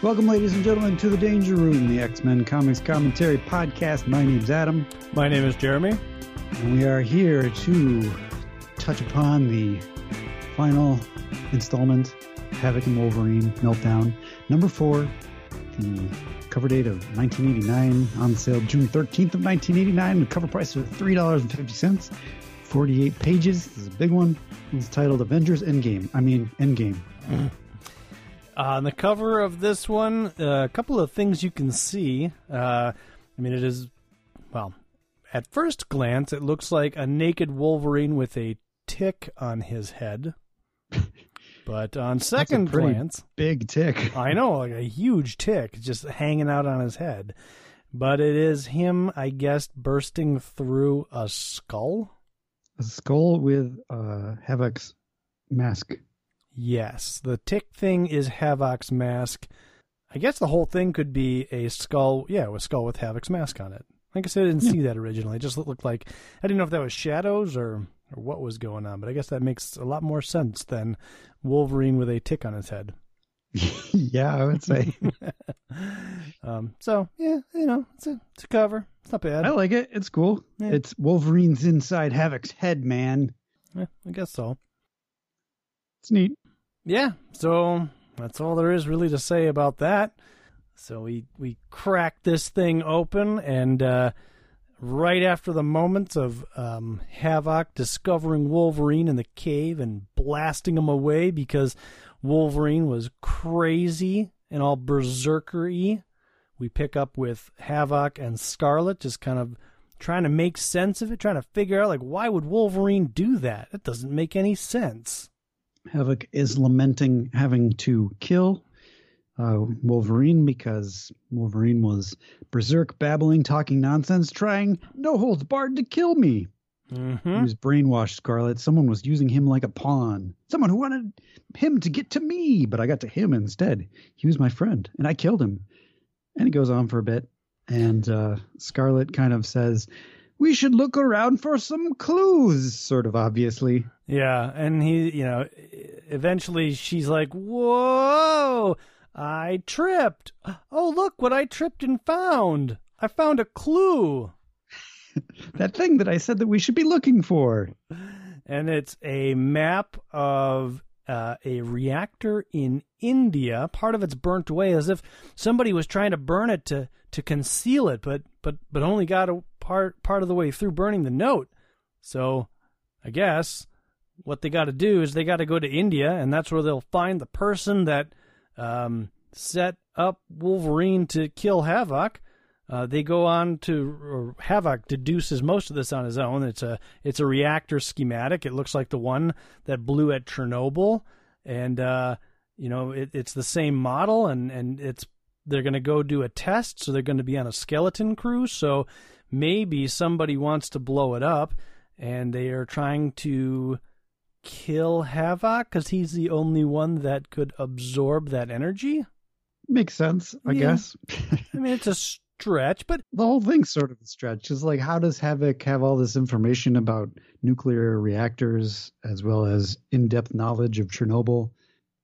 Welcome, ladies and gentlemen, to the Danger Room, the X Men Comics Commentary Podcast. My name's Adam, My name is Jeremy. and we are here to touch upon the final installment, Havoc and Wolverine Meltdown, number four, the cover date of 1989, on sale June 13th of 1989, the cover price of $3.50, 48 pages. This is a big one. It's titled Avengers Endgame. I mean, Endgame. Mm. On the cover of this one, uh, a couple of things you can see. Uh, I mean, it is, well, at first glance, it looks like a naked Wolverine with a tick on his head. But on second glance, Big tick. I know, like a huge tick just hanging out on his head. But it is him, I guess, bursting through a skull. A skull with uh, Havoc's mask. Yes, the tick thing is Havoc's mask. I guess the whole thing could be a skull. Yeah, a skull with Havoc's mask on it. Like I said, I didn't see that originally. It just looked like I didn't know if that was shadows or or what was going on. But I guess that makes a lot more sense than Wolverine with a tick on his head. yeah, I would say. Um, so yeah, you know, it's a it's a cover. It's not bad. I like it. It's cool. Yeah. It's Wolverine's inside Havoc's head, man. Yeah, I guess so. It's neat. Yeah, so that's all there is really to say about that. So we we crack this thing open, and uh, right after the moments of um, Havoc discovering Wolverine in the cave and blasting him away because Wolverine was crazy and all berserker-y, we pick up with Havoc and Scarlet just kind of trying to make sense of it, trying to figure out like why would Wolverine do that? It doesn't make any sense. Havoc is lamenting having to kill uh, Wolverine because Wolverine was berserk, babbling, talking nonsense, trying no holds barred to kill me. Mm-hmm. He was brainwashed, Scarlet. Someone was using him like a pawn. Someone who wanted him to get to me, but I got to him instead. He was my friend, and I killed him. And it goes on for a bit. And uh, Scarlet kind of says, We should look around for some clues, sort of obviously. Yeah, and he, you know, eventually she's like, "Whoa, I tripped. Oh, look what I tripped and found. I found a clue." That thing that I said that we should be looking for. And it's a map of uh, a reactor in India. Part of it's burnt away, as if somebody was trying to burn it to to conceal it, but but but only got a part part of the way through burning the note. So, I guess what they got to do is they got to go to India, and that's where they'll find the person that um, set up Wolverine to kill Havoc. Uh, they go on to Havoc deduces most of this on his own. It's a it's a reactor schematic. It looks like the one that blew at Chernobyl, and uh, you know it, it's the same model, and and it's they're going to go do a test, so they're going to be on a skeleton crew. So maybe somebody wants to blow it up, and they are trying to kill Havoc because he's the only one that could absorb that energy. Makes sense, I Yeah. guess. I mean, it's a stretch, but the whole thing's sort of a stretch. It's like, how does Havoc have all this information about nuclear reactors as well as in depth knowledge of Chernobyl?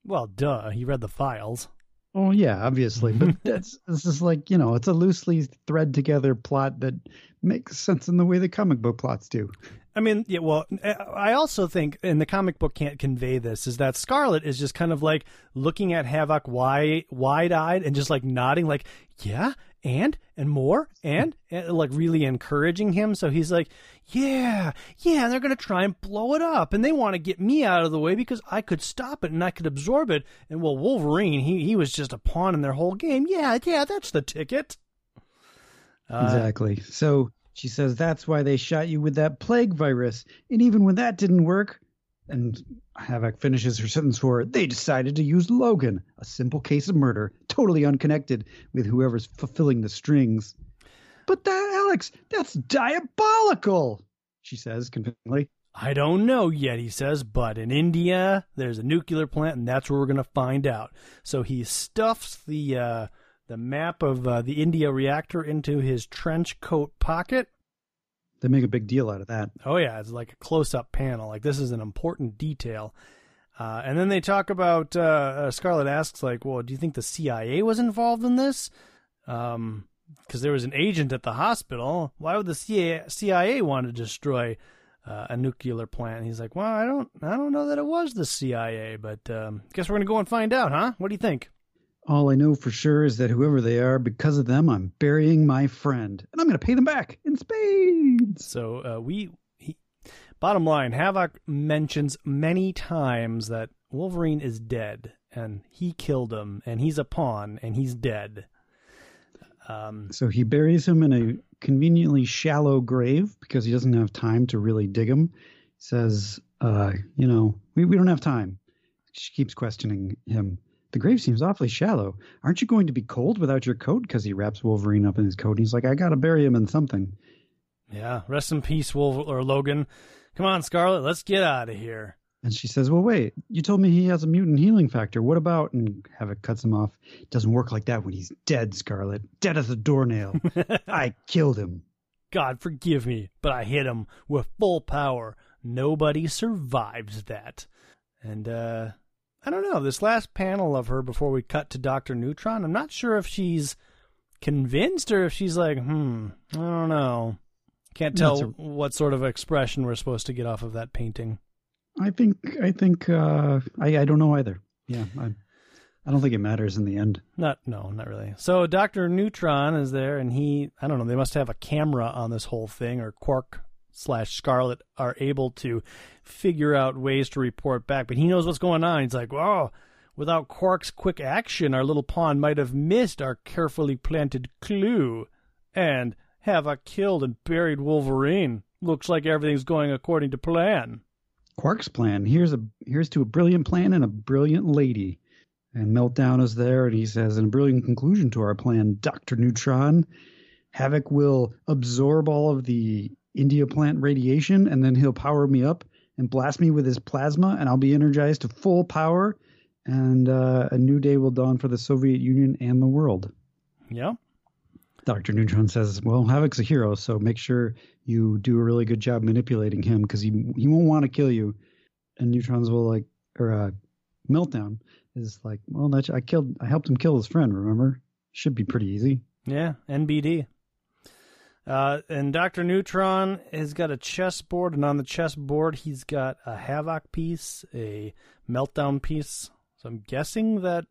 well, duh, he read the files. Oh yeah, obviously, but that's this is like you know, it's a loosely thread together plot that makes sense in the way the comic book plots do. I mean, yeah, well, eh, I also think, and the comic book can't convey this, is that Scarlet is just kind of like looking at Havoc wide, wide-eyed and just like nodding, like, yeah, and, and more, and, and like really encouraging him. So he's like, yeah, yeah, they're going to try and blow it up. And they want to get me out of the way because I could stop it and I could absorb it. And well, Wolverine, he, he was just a pawn in their whole game. Yeah, yeah, that's the ticket. Uh, exactly. So she says that's why they shot you with that plague virus, and even when that didn't work, and Havoc finishes her sentence for they decided to use Logan, a simple case of murder, totally unconnected with whoever's fulfilling the strings. But that, Alex, that's diabolical, she says convincingly. I don't know yet, he says, but in India, there's a nuclear plant, and that's where we're going to find out. So he stuffs the uh, the map of uh, the India reactor into his trench coat pocket. They make a big deal out of that. Oh yeah, it's like a close up panel. Like this is an important detail. Uh, and then they talk about uh, uh, Scarlet asks like, "Well, do you think the CIA was involved in this?" Um, because there was an agent at the hospital. Why would the CIA, CIA want to destroy uh, a nuclear plant? he's like, "Well, I don't, I don't know that it was the CIA, but um, guess we're gonna go and find out, huh? What do you think?" All I know for sure is that whoever they are, because of them, I'm burying my friend, and I'm going to pay them back in spades. So uh, we, he, bottom line, Havoc mentions many times that Wolverine is dead, and he killed him, and he's a pawn, and he's dead. Um, so he buries him in a conveniently shallow grave because he doesn't have time to really dig him. He says, uh, "You know, we, we don't have time." She keeps questioning him. The grave seems awfully shallow. Aren't you going to be cold without your coat? Because he wraps Wolverine up in his coat. And He's like, I gotta bury him in something. Yeah, rest in peace, Wolver- or Logan. Come on, Scarlet, let's get out of here. And she says, Well, wait, you told me he has a mutant healing factor. What about? And Havoc cuts him off. It doesn't work like that when he's dead, Scarlet. Dead as a doornail. I killed him. God forgive me, but I hit him with full power. Nobody survives that. And, uh, I don't know. This last panel of her before we cut to Dr. Neutron, I'm not sure if she's convinced or if she's like, hmm, I don't know. Can't tell a, what sort of expression we're supposed to get off of that painting. I think, I think, uh, I, I don't know either. Yeah. I, I don't think it matters in the end. Not, no, not really. So Dr. Neutron is there and he, I don't know, they must have a camera on this whole thing or Quark slash Scarlet are able to figure out ways to report back. But he knows what's going on. He's like, "Whoa! Without Quark's quick action, our little pawn might have missed our carefully planted clue, and Havoc killed and buried Wolverine. Looks like everything's going according to plan." Quark's plan. Here's a here's to a brilliant plan and a brilliant lady. And Meltdown is there, and he says, "In a brilliant conclusion to our plan, Doctor Neutron, Havoc will absorb all of the India plant radiation, and then he'll power me up and blast me with his plasma, and I'll be energized to full power, and uh, a new day will dawn for the Soviet Union and the world. Yeah. Dr. Neutron says, Well, Havoc's a hero, so make sure you do a really good job manipulating him because he, he won't want to kill you. And Neutrons will, like, or uh, Meltdown is like, Well, that's, I killed, I helped him kill his friend, remember? Should be pretty easy. Yeah, NBD. Uh, and Dr. Neutron has got a chessboard, and on the chessboard, he's got a Havoc piece, a Meltdown piece. So I'm guessing that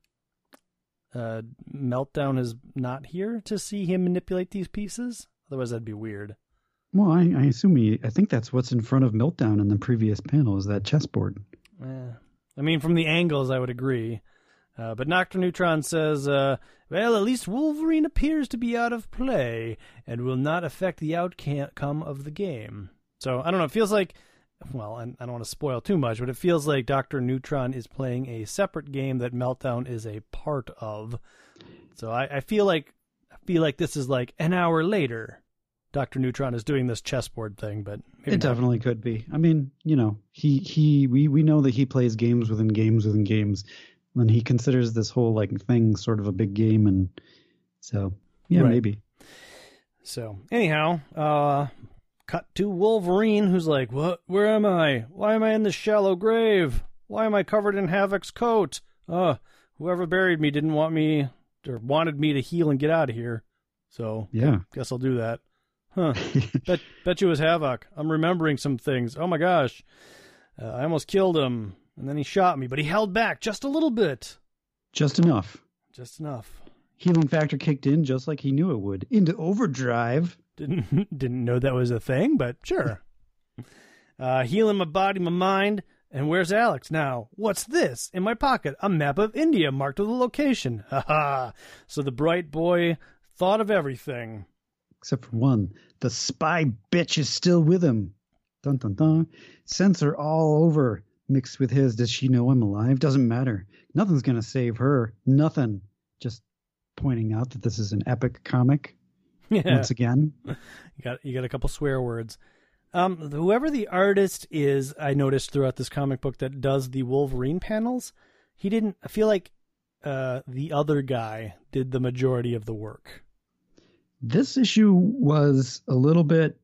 uh, Meltdown is not here to see him manipulate these pieces. Otherwise, that'd be weird. Well, I, I assume he. I think that's what's in front of Meltdown in the previous panel is that chessboard. Yeah. I mean, from the angles, I would agree. Uh, but Dr. Neutron says, uh, well, at least Wolverine appears to be out of play and will not affect the outcome of the game. So, I don't know, it feels like, well, I don't want to spoil too much, but it feels like Dr. Neutron is playing a separate game that Meltdown is a part of. So I, I feel like I feel like this is like an hour later. Dr. Neutron is doing this chessboard thing, but it not. definitely could be. I mean, you know, he he we we know that he plays games within games within games and he considers this whole like thing sort of a big game and so yeah right. maybe. So anyhow uh cut to wolverine who's like what? Where am i? Why am i in this shallow grave? Why am i covered in havoc's coat? Uh whoever buried me didn't want me or wanted me to heal and get out of here. So yeah. guess i'll do that. Huh. Bet bet you was havoc. I'm remembering some things. Oh my gosh. Uh, i almost killed him and then he shot me, but he held back just a little bit. Just enough. Just enough. Healing factor kicked in just like he knew it would. Into overdrive. Didn't didn't know that was a thing, but sure. uh, healing my body, my mind. And where's Alex now? What's this in my pocket? A map of India marked with a location. Ha ha! So the bright boy thought of everything. Except for one. The spy bitch is still with him. Dun dun dun. Sensor all over mixed with his. Does she know I'm alive? Doesn't matter. Nothing's going to save her. Nothing. Just pointing out that this is an epic comic. Yeah. Once again, you got you got a couple swear words. Um, whoever the artist is, I noticed throughout this comic book that does the Wolverine panels, he didn't. I feel like uh, the other guy did the majority of the work. This issue was a little bit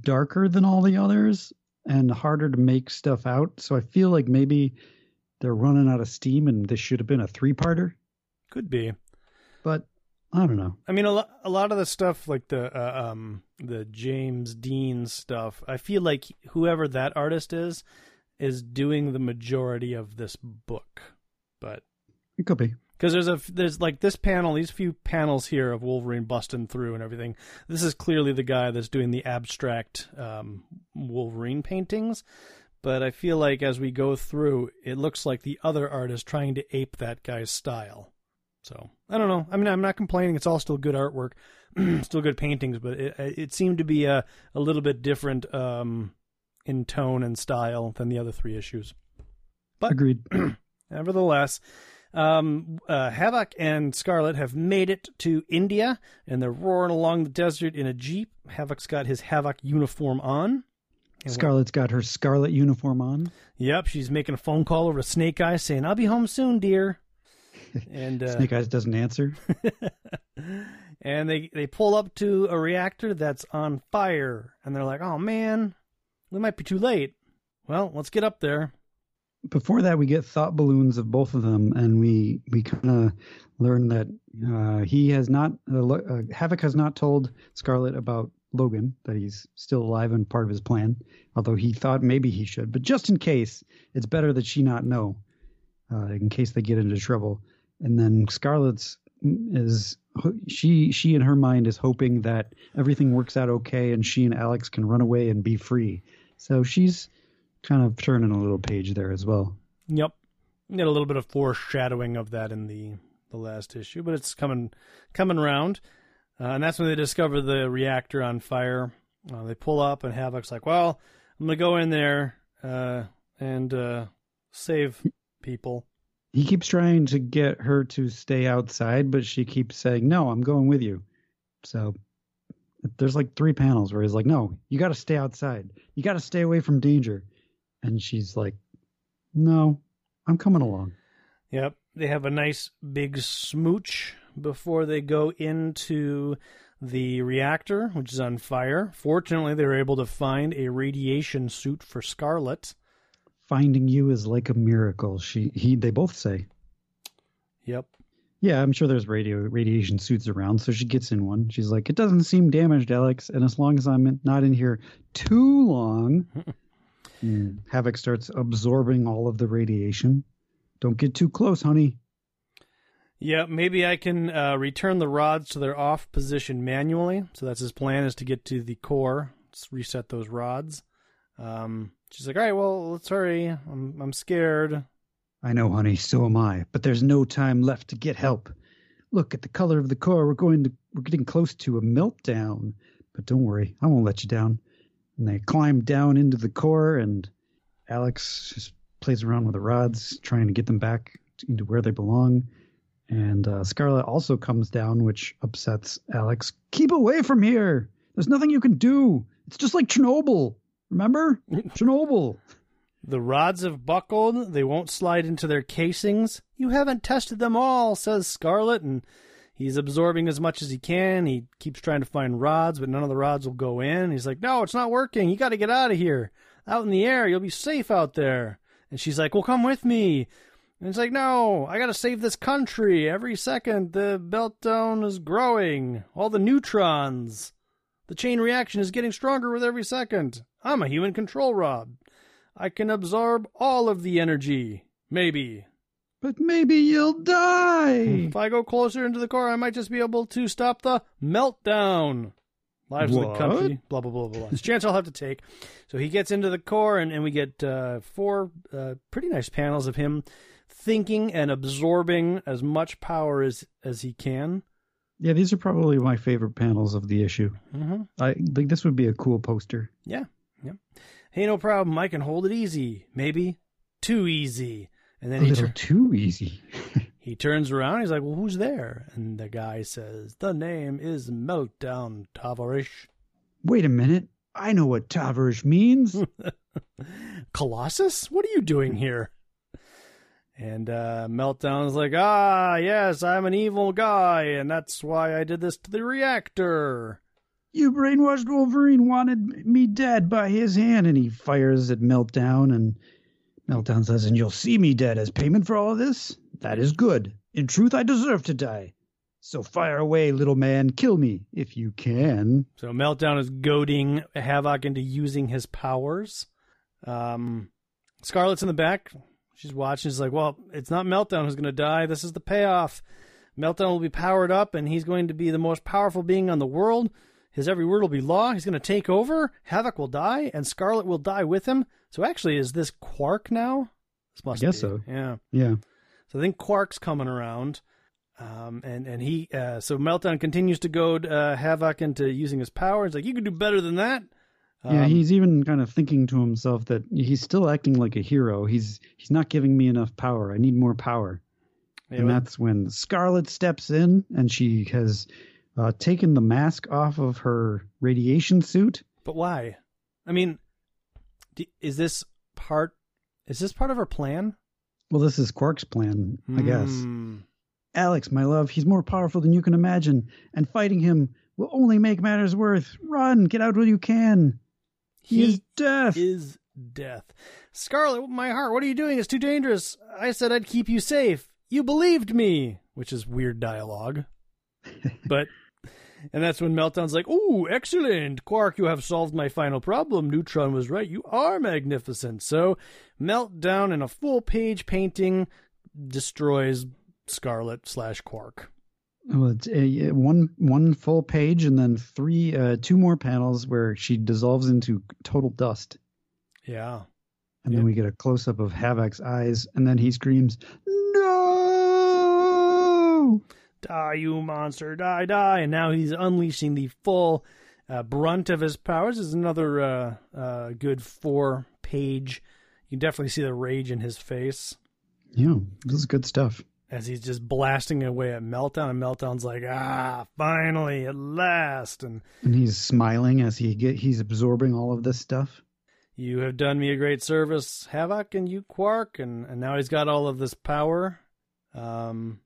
darker than all the others and harder to make stuff out. So I feel like maybe they're running out of steam and this should have been a three-parter. Could be. But I don't know. I mean, a, lo- a lot of the stuff, like the uh, um, the James Dean stuff, I feel like whoever that artist is, is doing the majority of this book. But It could be. Because there's a there's like this panel, these few panels here of Wolverine busting through and everything. This is clearly the guy that's doing the abstract um, Wolverine paintings. But I feel like as we go through, it looks like the other artist trying to ape that guy's style. So I don't know. I mean, I'm not complaining. It's all still good artwork, still good paintings, but it it seemed to be a a little bit different um, in tone and style than the other three issues. But Agreed. nevertheless, um, uh, Havoc and Scarlet have made it to India, and they're roaring along the desert in a jeep. Havoc's got his Havoc uniform on. And Scarlet's got her scarlet uniform on. Yep, she's making a phone call over to Snake Eyes saying, "I'll be home soon, dear." And uh, Snake Eyes doesn't answer. and they they pull up to a reactor that's on fire, and they're like, "Oh man, we might be too late." Well, let's get up there. Before that, we get thought balloons of both of them, and we we kind of learn that uh, he has not uh, uh, Havoc has not told Scarlet about Logan that he's still alive and part of his plan. Although he thought maybe he should, but just in case, it's better that she not know, uh, in case they get into trouble. And then Scarlet's is she she in her mind is hoping that everything works out okay and she and Alex can run away and be free. So she's kind of turning a little page there as well. Yep, we got a little bit of foreshadowing of that in the the last issue, but it's coming coming around, uh, and that's when they discover the reactor on fire. Uh, they pull up, and Havoc's like, "Well, I'm gonna go in there uh, and uh, save people." He keeps trying to get her to stay outside, but she keeps saying, "No, I'm going with you." So there's like three panels where he's like, "No, you got to stay outside. You got to stay away from danger." And she's like, "No, I'm coming along." Yep. They have a nice big smooch before they go into the reactor, which is on fire. Fortunately, they were able to find a radiation suit for Scarlet. Finding you is like a miracle. She he they both say. Yep. Yeah, I'm sure there's radio radiation suits around, so she gets in one. She's like, "It doesn't seem damaged, Alex, and as long as I'm not in here too long." Mm, Havoc starts absorbing all of the radiation. Don't get too close, honey. Yeah, maybe I can uh, return the rods to their off position manually. So that's his plan is to get to the core, Let's reset those rods. Um, she's like, "All right, well, let's hurry. I'm I'm scared." I know, honey, so am I, but there's no time left to get help. Look at the color of the core. We're going to we're getting close to a meltdown. But don't worry, I won't let you down. And they climb down into the core, and Alex just plays around with the rods, trying to get them back into where they belong. And uh, Scarlet also comes down, which upsets Alex. Keep away from here. There's nothing you can do. It's just like Chernobyl. Remember? Chernobyl. The rods have buckled. They won't slide into their casings. You haven't tested them all, says Scarlet, and he's absorbing as much as he can. He keeps trying to find rods, but none of the rods will go in. He's like, No, it's not working. You got to get out of here. Out in the air. You'll be safe out there. And she's like, Well, come with me. And it's like, No, I got to save this country. Every second, the meltdown is growing. All the neutrons. The chain reaction is getting stronger with every second. I'm a human control rod. I can absorb all of the energy. Maybe. But maybe you'll die. If I go closer into the core, I might just be able to stop the meltdown. Lives of the What? country. Blah, blah, blah, blah, blah. It's a chance I'll have to take. So he gets into the core, and, and we get uh, four uh, pretty nice panels of him thinking and absorbing as much power as, as he can. Yeah, these are probably my favorite panels of the issue. Mm-hmm. I think this would be a cool poster. Yeah. Yeah. Hey, no problem. I can hold it easy. Maybe too easy. And A then he, little tur- too easy. he turns around. He's like, "Well, who's there?" And the guy says, "The name is Meltdown Tavarish." Wait a minute. I know what Tavarish means. Colossus, what are you doing here? And uh, Meltdown's like, "Ah, yes, I'm an evil guy, and that's why I did this to the reactor." you brainwashed Wolverine wanted me dead by his hand, and he fires at Meltdown and Meltdown says, and you'll see me dead as payment for all this? That is good. In truth, I deserve to die. So fire away, little man. Kill me, if you can. So Meltdown is goading Havoc into using his powers. Um, Scarlet's in the back. She's watching. She's like, well, it's not Meltdown who's going to die. This is the payoff. Meltdown will be powered up, and he's going to be the most powerful being on the world. His every word will be law. He's going to take over. Havoc will die, and Scarlet will die with him. So actually, is this Quark now? This must I guess be. so. Yeah. Yeah. So I think Quark's coming around. Um, and and he uh, so Meltdown continues to goad uh, Havoc into using his powers. Like you could do better than that. Um, yeah, he's even kind of thinking to himself that he's still acting like a hero. He's he's not giving me enough power. I need more power. Yeah, and that's when Scarlet steps in and she has uh, taken the mask off of her radiation suit. But why? I mean, is this part? Is this part of her plan? Well, this is Quark's plan, I mm. guess. Hmm. Alex, my love, he's more powerful than you can imagine, and fighting him will only make matters worse. Run, get out while you can. He, he is death. Is death. Scarlet, my heart, what are you doing? It's too dangerous. I said I'd keep you safe. You believed me, which is weird dialogue. but and that's when Meltdown's like, "Ooh, excellent, Quark! You have solved my final problem. Neutron was right. You are magnificent." So, Meltdown in a full-page painting destroys Scarlet slash Quark. Well, it's a, one one full page and then three uh, two more panels where she dissolves into total dust. Yeah. And yeah. then we get a close up of Havoc's eyes, and then he screams, "No! Die, you monster! Die, die!" And now he's unleashing the full uh, brunt of his powers. This is another uh, uh, good four page. You can definitely see the rage in his face. Yeah, this is good stuff as he's just blasting away at Meltdown, and Meltdown's like, "Ah, finally, at last!" And and he's smiling as he get he's absorbing all of this stuff. You have done me a great service, Havoc, and you, Quark, and and now he's got all of this power. Um,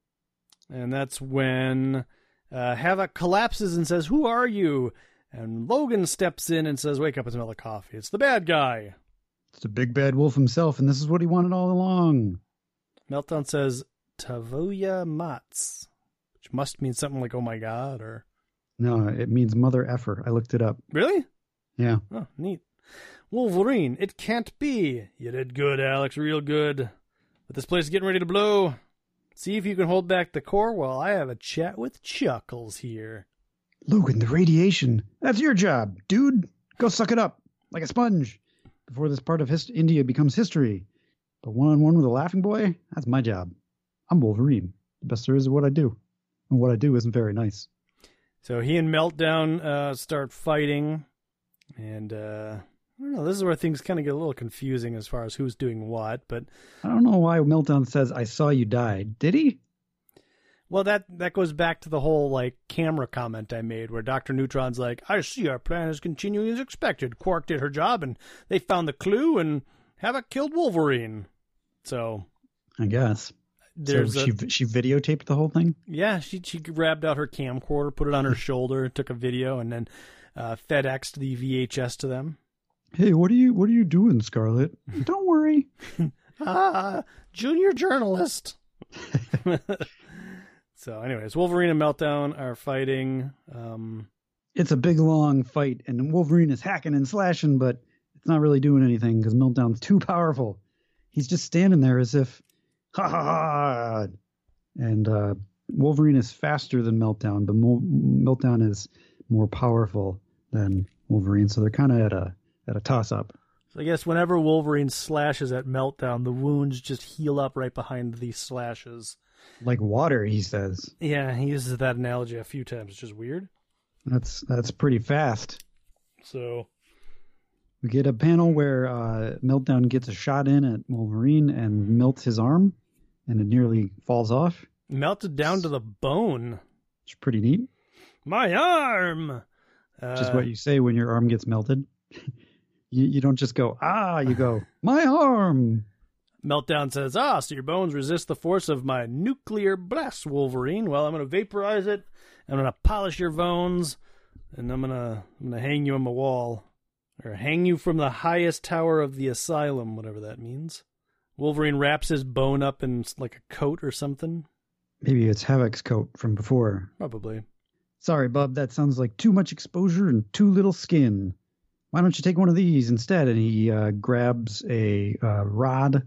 and that's when uh, Havoc collapses and says, "Who are you?" And Logan steps in and says, "Wake up and smell the coffee. It's the bad guy." It's the big bad wolf himself, and this is what he wanted all along. Meltdown says, Tavoya Mats, which must mean something like "Oh my God" or. No, it means mother effer. I looked it up. Really? Yeah. Oh, neat. Wolverine, it can't be. You did good, Alex, real good. But this place is getting ready to blow. See if you can hold back the core while I have a chat with Chuckles here. Logan, the radiation. That's your job, dude. Go suck it up like a sponge before this part of hist- India becomes history. But one on one with a laughing boy, that's my job. I'm Wolverine. The best there is at what I do. And what I do isn't very nice. So he and Meltdown uh, start fighting. And uh, I don't know. This is where things kind of get a little confusing as far as who's doing what. But I don't know why Meltdown says, I saw you die. Did he? Well, that that goes back to the whole like camera comment I made, where Doctor Neutron's like, "I see our plan is continuing as expected. Quark did her job, and they found the clue, and Havoc killed Wolverine." So, I guess there's so she a, she videotaped the whole thing. Yeah, she she grabbed out her camcorder, put it on her shoulder, took a video, and then uh, FedExed the VHS to them. Hey, what are you what are you doing, Scarlet? Don't worry. ah, junior journalist. so, anyways, Wolverine and Meltdown are fighting. Um, it's a big long fight, and Wolverine is hacking and slashing, but it's not really doing anything because Meltdown's too powerful. He's just standing there as if ha ha ha. And uh, Wolverine is faster than Meltdown, but Mo- Meltdown is more powerful than Wolverine, so they're kind of at a at a toss up. So I guess whenever Wolverine slashes at Meltdown, the wounds just heal up right behind these slashes. Like water, he says. Yeah, he uses that analogy a few times, which is weird. That's that's pretty fast. So we get a panel where uh, Meltdown gets a shot in at Wolverine and melts his arm and it nearly falls off. Melted down to the bone. It's pretty neat. My arm. Uh, just what you say when your arm gets melted. you, you don't just go ah. You go my arm. Meltdown says, "Ah, so your bones resist the force of my nuclear blast, Wolverine. Well, I'm going to vaporize it. I'm going to polish your bones, and I'm going to I'm to hang you on the wall, or hang you from the highest tower of the asylum, whatever that means." Wolverine wraps his bone up in like a coat or something. Maybe it's Havoc's coat from before. Probably. Sorry, Bub, that sounds like too much exposure and too little skin. Why don't you take one of these instead? And he uh, grabs a uh, rod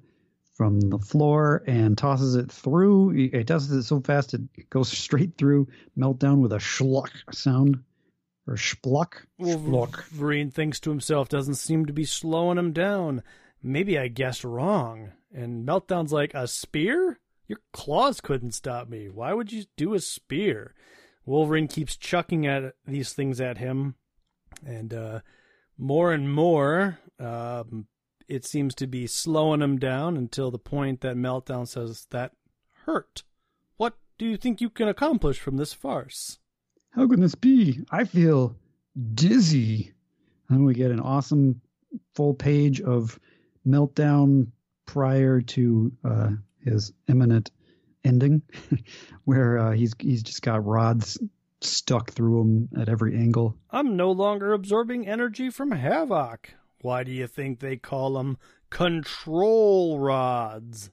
from the floor and tosses it through. It he tosses it so fast it goes straight through Meltdown with a schluck sound. Or spluck. Spluck. Wolverine thinks to himself, doesn't seem to be slowing him down. Maybe I guessed wrong. And Meltdown's like, a spear? Your claws couldn't stop me. Why would you do a spear? Wolverine keeps chucking at these things at him, and uh, more and more, um, it seems to be slowing him down until the point that Meltdown says that hurt. What do you think you can accomplish from this farce? How can this be? I feel dizzy. And we get an awesome full page of Meltdown prior to uh, his imminent ending, where uh, he's he's just got rods stuck through him at every angle. I'm no longer absorbing energy from Havoc. Why do you think they call them control rods?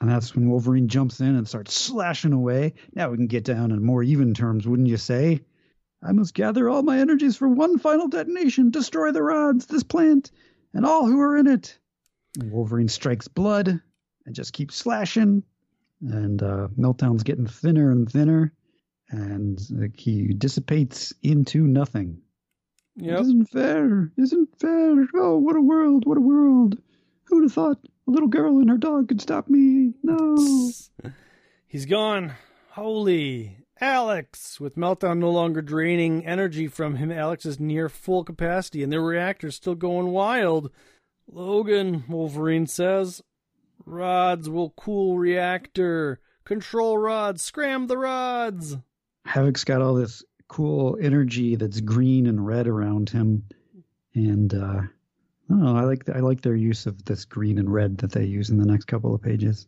And that's when Wolverine jumps in and starts slashing away. Now we can get down in more even terms, wouldn't you say? I must gather all my energies for one final detonation, destroy the rods, this plant, and all who are in it. Wolverine strikes blood and just keeps slashing and uh, Meltdown's getting thinner and thinner, and like, he dissipates into nothing. Yep. Isn't fair. Isn't fair. Oh, what a world! What a world! Who'd have thought a little girl and her dog could stop me? No. He's gone. Holy Alex! With Meltdown no longer draining energy from him, Alex is near full capacity, and their reactor's still going wild. Logan, Wolverine says, Rods will cool reactor. Control rods, scram the rods. Havoc's got all this cool energy that's green and red around him, and uh, I don't know. I like I like their use of this green and red that they use in the next couple of pages.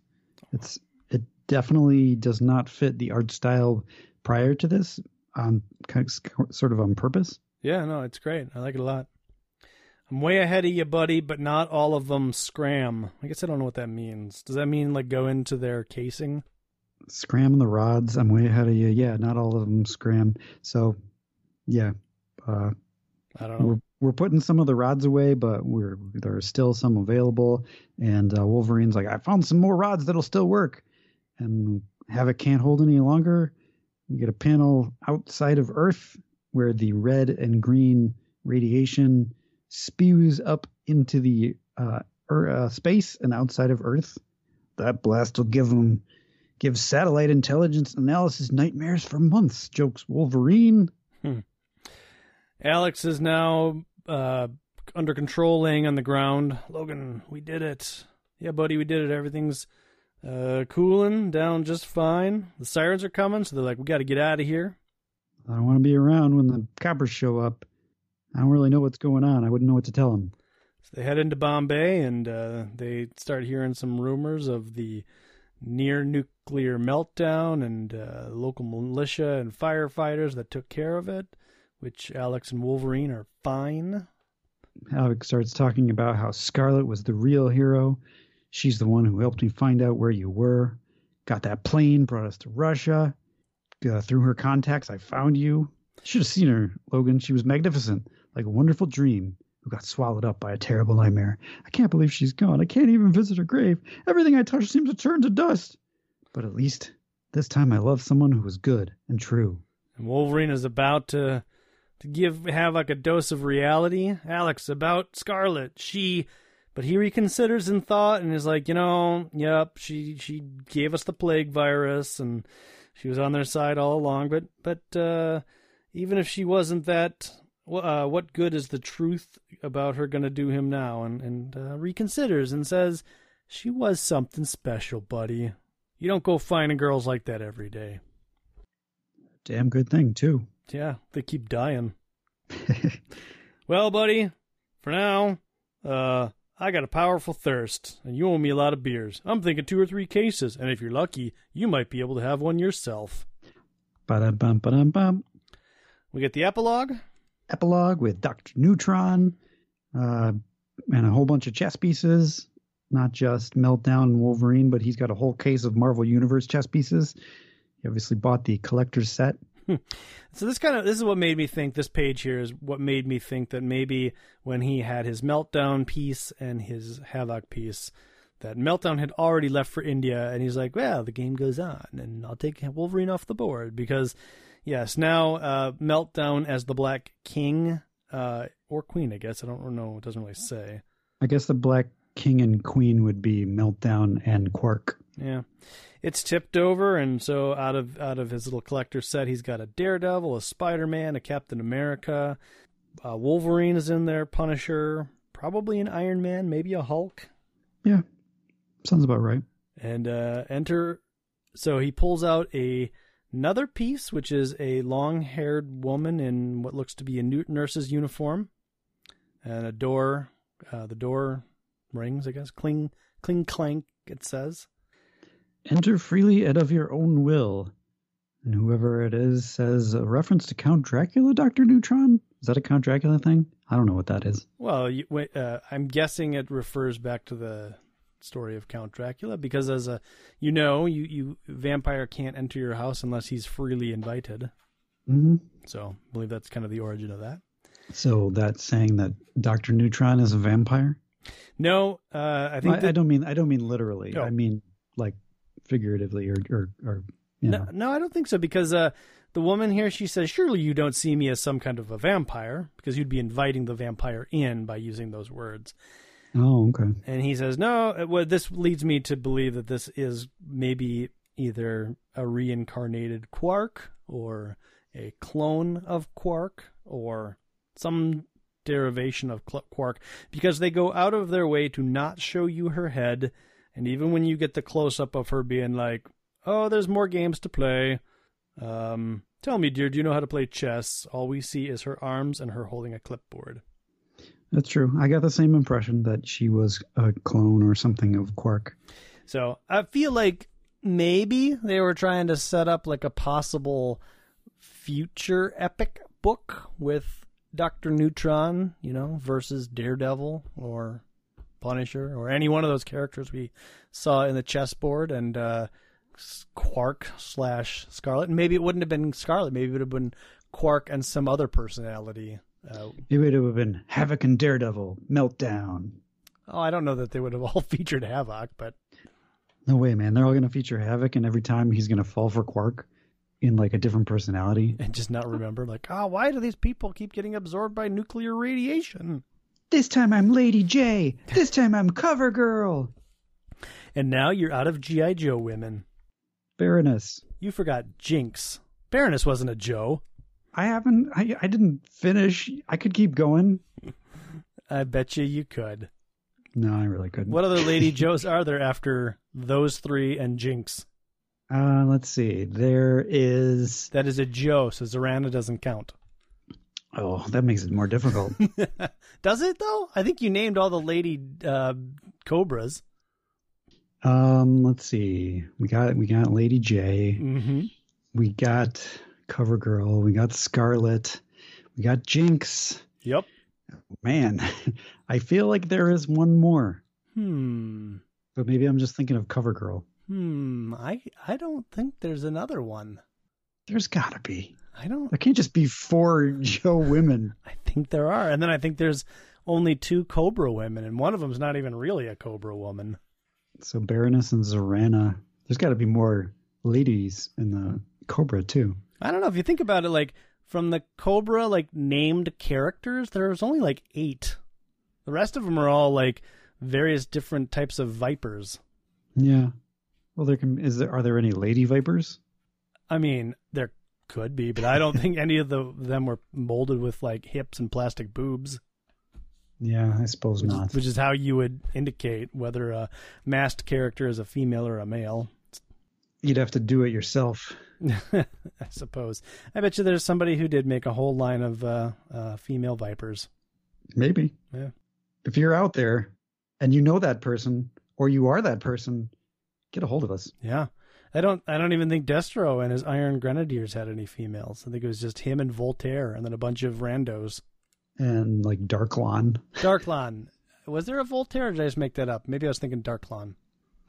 It's it definitely does not fit the art style prior to this on sort of on purpose. Yeah, no, it's great. I like it a lot. I'm way ahead of you, buddy, but not all of them scram. I guess I don't know what that means. Does that mean like go into their casing? Scram the rods. I'm way ahead of you. Yeah, not all of them scram. So, yeah. Uh, I don't know. We're, we're putting some of the rods away, but we're there are still some available. And uh, Wolverine's like, I found some more rods that'll still work. And Havoc can't hold any longer. We get a panel outside of Earth where the red and green radiation spews up into the uh, er, uh, space and outside of Earth. That blast will give them give satellite intelligence analysis nightmares for months. Jokes Wolverine. Hmm. Alex is now uh, under control, laying on the ground. Logan, we did it. Yeah, buddy, we did it. Everything's uh, cooling down just fine. The sirens are coming, so they're like, we got to get out of here. I don't want to be around when the coppers show up. I don't really know what's going on. I wouldn't know what to tell them. So they head into Bombay and uh, they start hearing some rumors of the near nuclear meltdown and uh, local militia and firefighters that took care of it, which Alex and Wolverine are fine. Alex starts talking about how Scarlet was the real hero. She's the one who helped me find out where you were. Got that plane, brought us to Russia. Uh, through her contacts, I found you. Should have seen her, Logan. She was magnificent like a wonderful dream who got swallowed up by a terrible nightmare. I can't believe she's gone. I can't even visit her grave. Everything I touch seems to turn to dust. But at least this time I love someone who was good and true. And Wolverine is about to to give have like a dose of reality. Alex about Scarlet. She but he reconsiders in thought and is like, you know, yep, she she gave us the plague virus and she was on their side all along, but but uh even if she wasn't that uh, what good is the truth about her going to do him now? And, and uh, reconsiders and says, She was something special, buddy. You don't go finding girls like that every day. Damn good thing, too. Yeah, they keep dying. well, buddy, for now, uh, I got a powerful thirst, and you owe me a lot of beers. I'm thinking two or three cases, and if you're lucky, you might be able to have one yourself. Ba-dum-bum, ba-dum-bum. We get the epilogue epilogue with Dr. Neutron uh, and a whole bunch of chess pieces. not just Meltdown and Wolverine, but he's got a whole case of Marvel Universe chess pieces. He obviously bought the collector's set. So this kind of this is what made me think this page here is what made me think that maybe when he had his meltdown piece and his havoc piece that meltdown had already left for India and he's like, well, the game goes on and I'll take Wolverine off the board because yes, now uh, meltdown as the Black King uh, or Queen, I guess I don't know, it doesn't really say. I guess the Black King and Queen would be Meltdown and Quark. Yeah it's tipped over, and so out of out of his little collector set, he's got a Daredevil, a Spider Man, a Captain America, uh, Wolverine is in there, Punisher, probably an Iron Man, maybe a Hulk. Yeah, sounds about right. And uh, enter. So he pulls out a another piece, which is a long-haired woman in what looks to be a nurse's uniform, and a door. Uh, the door rings, I guess. Cling, cling, clank. It says. Enter freely and of your own will. And whoever it is says a reference to Count Dracula, Dr. Neutron? Is that a Count Dracula thing? I don't know what that is. Well, you, uh, I'm guessing it refers back to the story of Count Dracula because as a you know, you you vampire can't enter your house unless he's freely invited. Mm-hmm. So, I believe that's kind of the origin of that. So that's saying that Dr. Neutron is a vampire? No, uh, I think I, that, I, don't mean I don't mean literally. I mean like figuratively or or, or you no, know. no, I don't think so because uh, the woman here she says, "Surely you don't see me as some kind of a vampire because you'd be inviting the vampire in by using those words." Oh, okay. And he says, "No." uh, Well, this leads me to believe that this is maybe either a reincarnated Quark or a clone of Quark or some derivation of Quark because they go out of their way to not show you her head and even when you get the close up of her being like, "Oh, there's more games to play," um, tell me, dear, do you know how to play chess? All we see is her arms and her holding a clipboard. That's true. I got the same impression that she was a clone or something of Quark. So I feel like maybe they were trying to set up like a possible future epic book with Doctor Neutron, you know, versus Daredevil or Punisher or any one of those characters we saw in the chessboard and uh, Quark slash Scarlet. And maybe it wouldn't have been Scarlet. Maybe it would have been Quark and some other personality. Uh, it would have been Havoc and Daredevil, Meltdown. Oh, I don't know that they would have all featured Havoc, but no way, man. They're all going to feature Havoc, and every time he's going to fall for Quark in like a different personality, and just not remember. Like, oh, why do these people keep getting absorbed by nuclear radiation? This time I'm Lady Jaye. This time I'm Cover Girl. And now you're out of G.I. Joe women. Baroness. You forgot Jinx. Baroness wasn't a Joe. I haven't. I, I didn't finish. I could keep going. I bet you you could. No, I really couldn't. What other Lady Joes are there after those three and Jinx? Uh, let's see. There is. That is a Joe, so Zarana doesn't count. Oh, that makes it more difficult. Does it though? I think you named all the lady uh, cobras. Um, let's see. We got we got Lady Jaye. Mm-hmm. We got Cover Girl. We got Scarlet. We got Jinx. Yep. Man, I feel like there is one more. Hmm. But maybe I'm just thinking of Cover Girl. Hmm. I I don't think there's another one. There's gotta be. I don't. There can't just be four Joe women. I think there are, and then I think there's only two Cobra women, and one of them's not even really a Cobra woman. So Baroness and Zarana. There's got to be more ladies in the Cobra too. I don't know if you think about it, like from the Cobra, like named characters, there's only like eight. The rest of them are all like various different types of vipers. Yeah. Well, there can is there are there any lady vipers? I mean, there could be, but I don't think any of the them were molded with like hips and plastic boobs. Yeah, I suppose which not. Which is how you would indicate whether a masked character is a female or a male. You'd have to do it yourself. I suppose. I bet you there's somebody who did make a whole line of uh, uh, female vipers. Maybe. Yeah. If you're out there and you know that person or you are that person, get a hold of us. Yeah. I don't I don't even think Destro and his Iron Grenadiers had any females. I think it was just him and Voltar and then a bunch of randos. And like Darklon. Darklon. was there a Voltar? Or did I just make that up? Maybe I was thinking Darklon.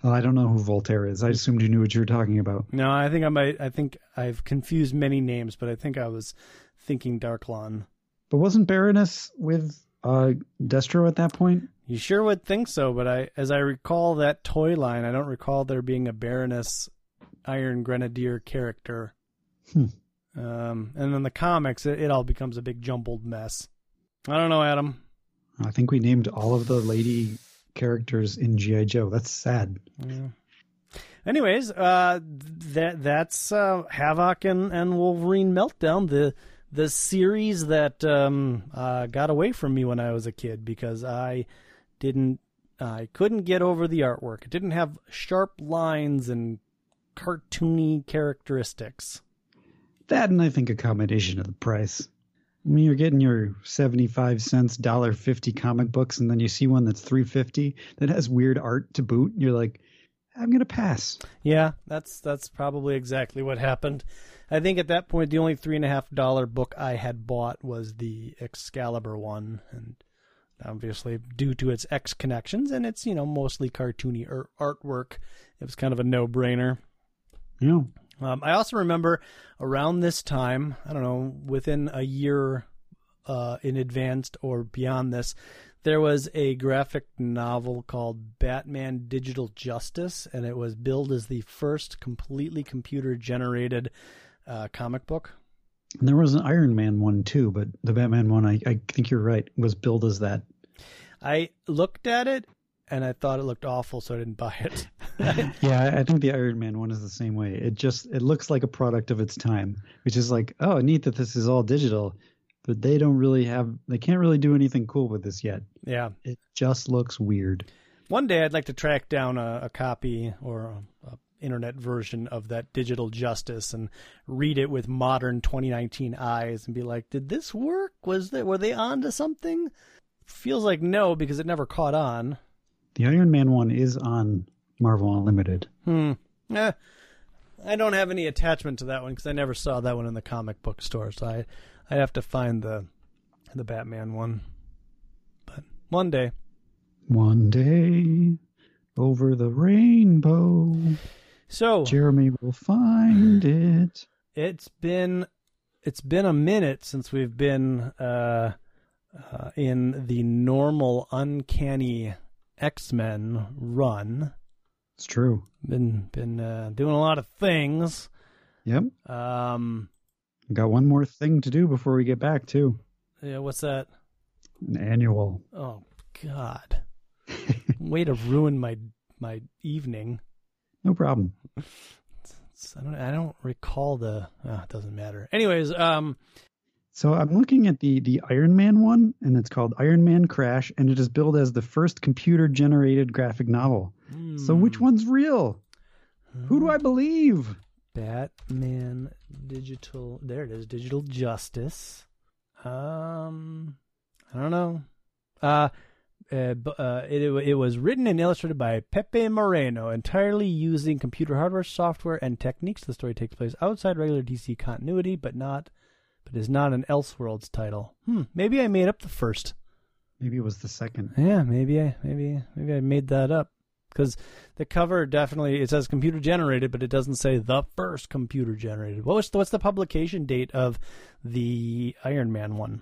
Well, I don't know who Voltar is. I assumed you knew what you were talking about. No, I think I might. I think I've confused many names, but I think I was thinking Darklon. But wasn't Baroness with uh, Destro at that point? You sure would think so, but I, as I recall that toy line, I don't recall there being a Baroness Iron Grenadier character. Hmm. Um, and in the comics, it, it all becomes a big jumbled mess. I don't know, Adam. I think we named all of the lady characters in GI Joe. That's sad. Yeah. Anyways, uh, that that's uh, Havoc and, and Wolverine Meltdown, the the series that um, uh, got away from me when I was a kid because I didn't I couldn't get over the artwork. It didn't have sharp lines and cartoony characteristics. That and I think a combination of the price. I mean, you're getting your seventy-five cents, dollar fifty comic books, and then you see one that's three fifty that has weird art to boot. And you're like, I'm gonna pass. Yeah, that's that's probably exactly what happened. I think at that point the only three and a half dollar book I had bought was the Excalibur one, and obviously due to its X connections and its you know mostly cartoony ar- artwork, it was kind of a no brainer. Yeah. Um, I also remember around this time, I don't know, within a year uh, in advance or beyond this, there was a graphic novel called Batman Digital Justice, and it was billed as the first completely computer generated uh, comic book. And there was an Iron Man one too, but the Batman one, I, I think you're right, was billed as that. I looked at it and I thought it looked awful, so I didn't buy it. yeah, I think the Iron Man one is the same way. It just it looks like a product of its time, which is like, oh, neat that this is all digital, but they don't really have, they can't really do anything cool with this yet. yeah. It just looks weird. One day I'd like to track down a, a copy or a, a internet version of that Digital Justice and read it with modern 2019 eyes and be like, did this work? Was they were they on to something? Feels like no because it never caught on. The Iron Man one is on Marvel Unlimited. Hmm. Eh, I don't have any attachment to that one because I never saw that one in the comic book store, so I I'd have to find the the Batman one. But one day. One day over the rainbow, So Jeremy will find it. it's been it's been a minute since we've been uh, uh, in the normal uncanny X-Men run. It's true. Been been uh, doing a lot of things. Yep. Um, Got one more thing to do before we get back too. yeah, what's that? An annual. Oh God! Way to ruin my my evening. No problem. I don't I don't recall the. Uh, it doesn't matter. Anyways, um, So I'm looking at the the Iron Man one, and it's called Iron Man Crash, and it is billed as the first computer generated graphic novel. So which hmm, one's real? Who do I believe? Batman Digital. There it is. Digital Justice. Um, I don't know. Uh, uh, uh it it was written and illustrated by Pepe Moreno, entirely using computer hardware, software, and techniques. The story takes place outside regular DC continuity, but not, but is not an Elseworlds title. Hmm. Maybe I made up the first. Maybe it was the second. Yeah, maybe I maybe maybe I made that up because the cover definitely it says computer generated, but it doesn't say the first computer generated. What was what's the publication date of the Iron Man one?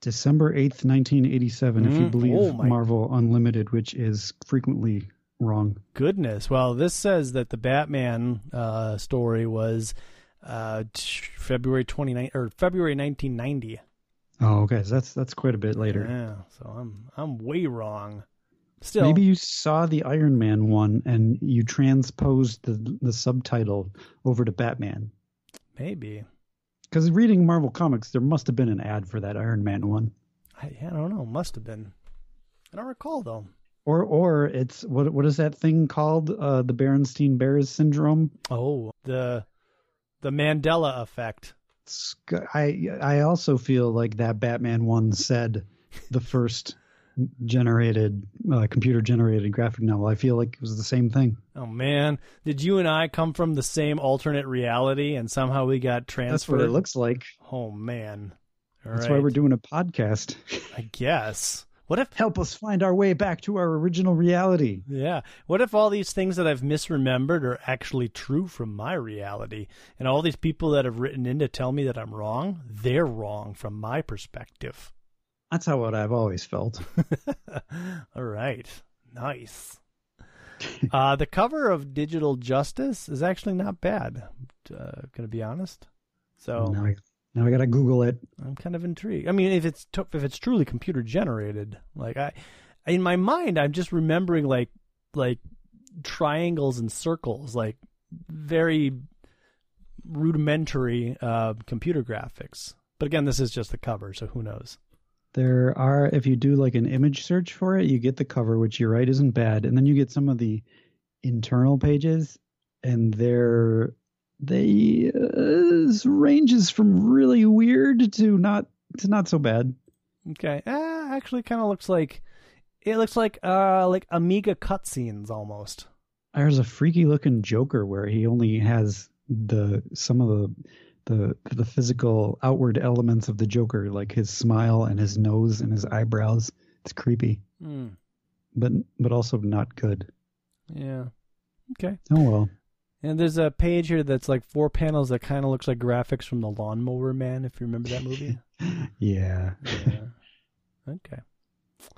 December 8th, 1987, if you Mm, believe oh Marvel Unlimited, which is frequently wrong. Goodness. Well, this says that the Batman uh, story was uh, February 29 or February 1990. Oh, okay. So that's that's quite a bit later. Yeah, so I'm I'm way wrong. Still, Maybe you saw the Iron Man one and you transposed the the subtitle over to Batman. maybe. Because reading Marvel comics, there must have been an ad for that Iron Man one. I, I don't know. Must have been. I don't recall though. Or or it's what what is that thing called? Uh, the Berenstein Bears syndrome. Oh, the the Mandela effect. I I also feel like that Batman one said the first generated uh, computer generated graphic novel. I feel like it was the same thing. Oh man, did you and I come from the same alternate reality and somehow we got transferred? That's what it looks like. Oh man. All That's right. why we're doing a podcast. I guess. What if Help us find our way back to our original reality. Yeah. What if all these things that I've misremembered are actually true from my reality? And all these people that have written in to tell me that I'm wrong, they're wrong from my perspective. That's how what I've always felt. all right. Nice. uh, the cover of Digital Justice is actually not bad, uh, going to be honest. So now I, now I gotta Google it. I'm kind of intrigued. I mean, if it's t- if it's truly computer generated, like I, in my mind, I'm just remembering like like triangles and circles, like very rudimentary uh, computer graphics. But again, this is just the cover, so who knows? There are, if you do like an image search for it, you get the cover, which you're right isn't bad, and then you get some of the internal pages, and they're they uh, ranges from really weird to not to not so bad. Okay, uh, actually, kind of looks like it looks like uh like Amiga cutscenes almost. There's a freaky looking Joker where he only has the some of the the the physical outward elements of the Joker, like his smile and his nose and his eyebrows. It's creepy, mm. but but also not good. Yeah. Okay. Oh well. And there's a page here that's like four panels that kind of looks like graphics from the Lawnmower Man, if you remember that movie. yeah. yeah. Okay.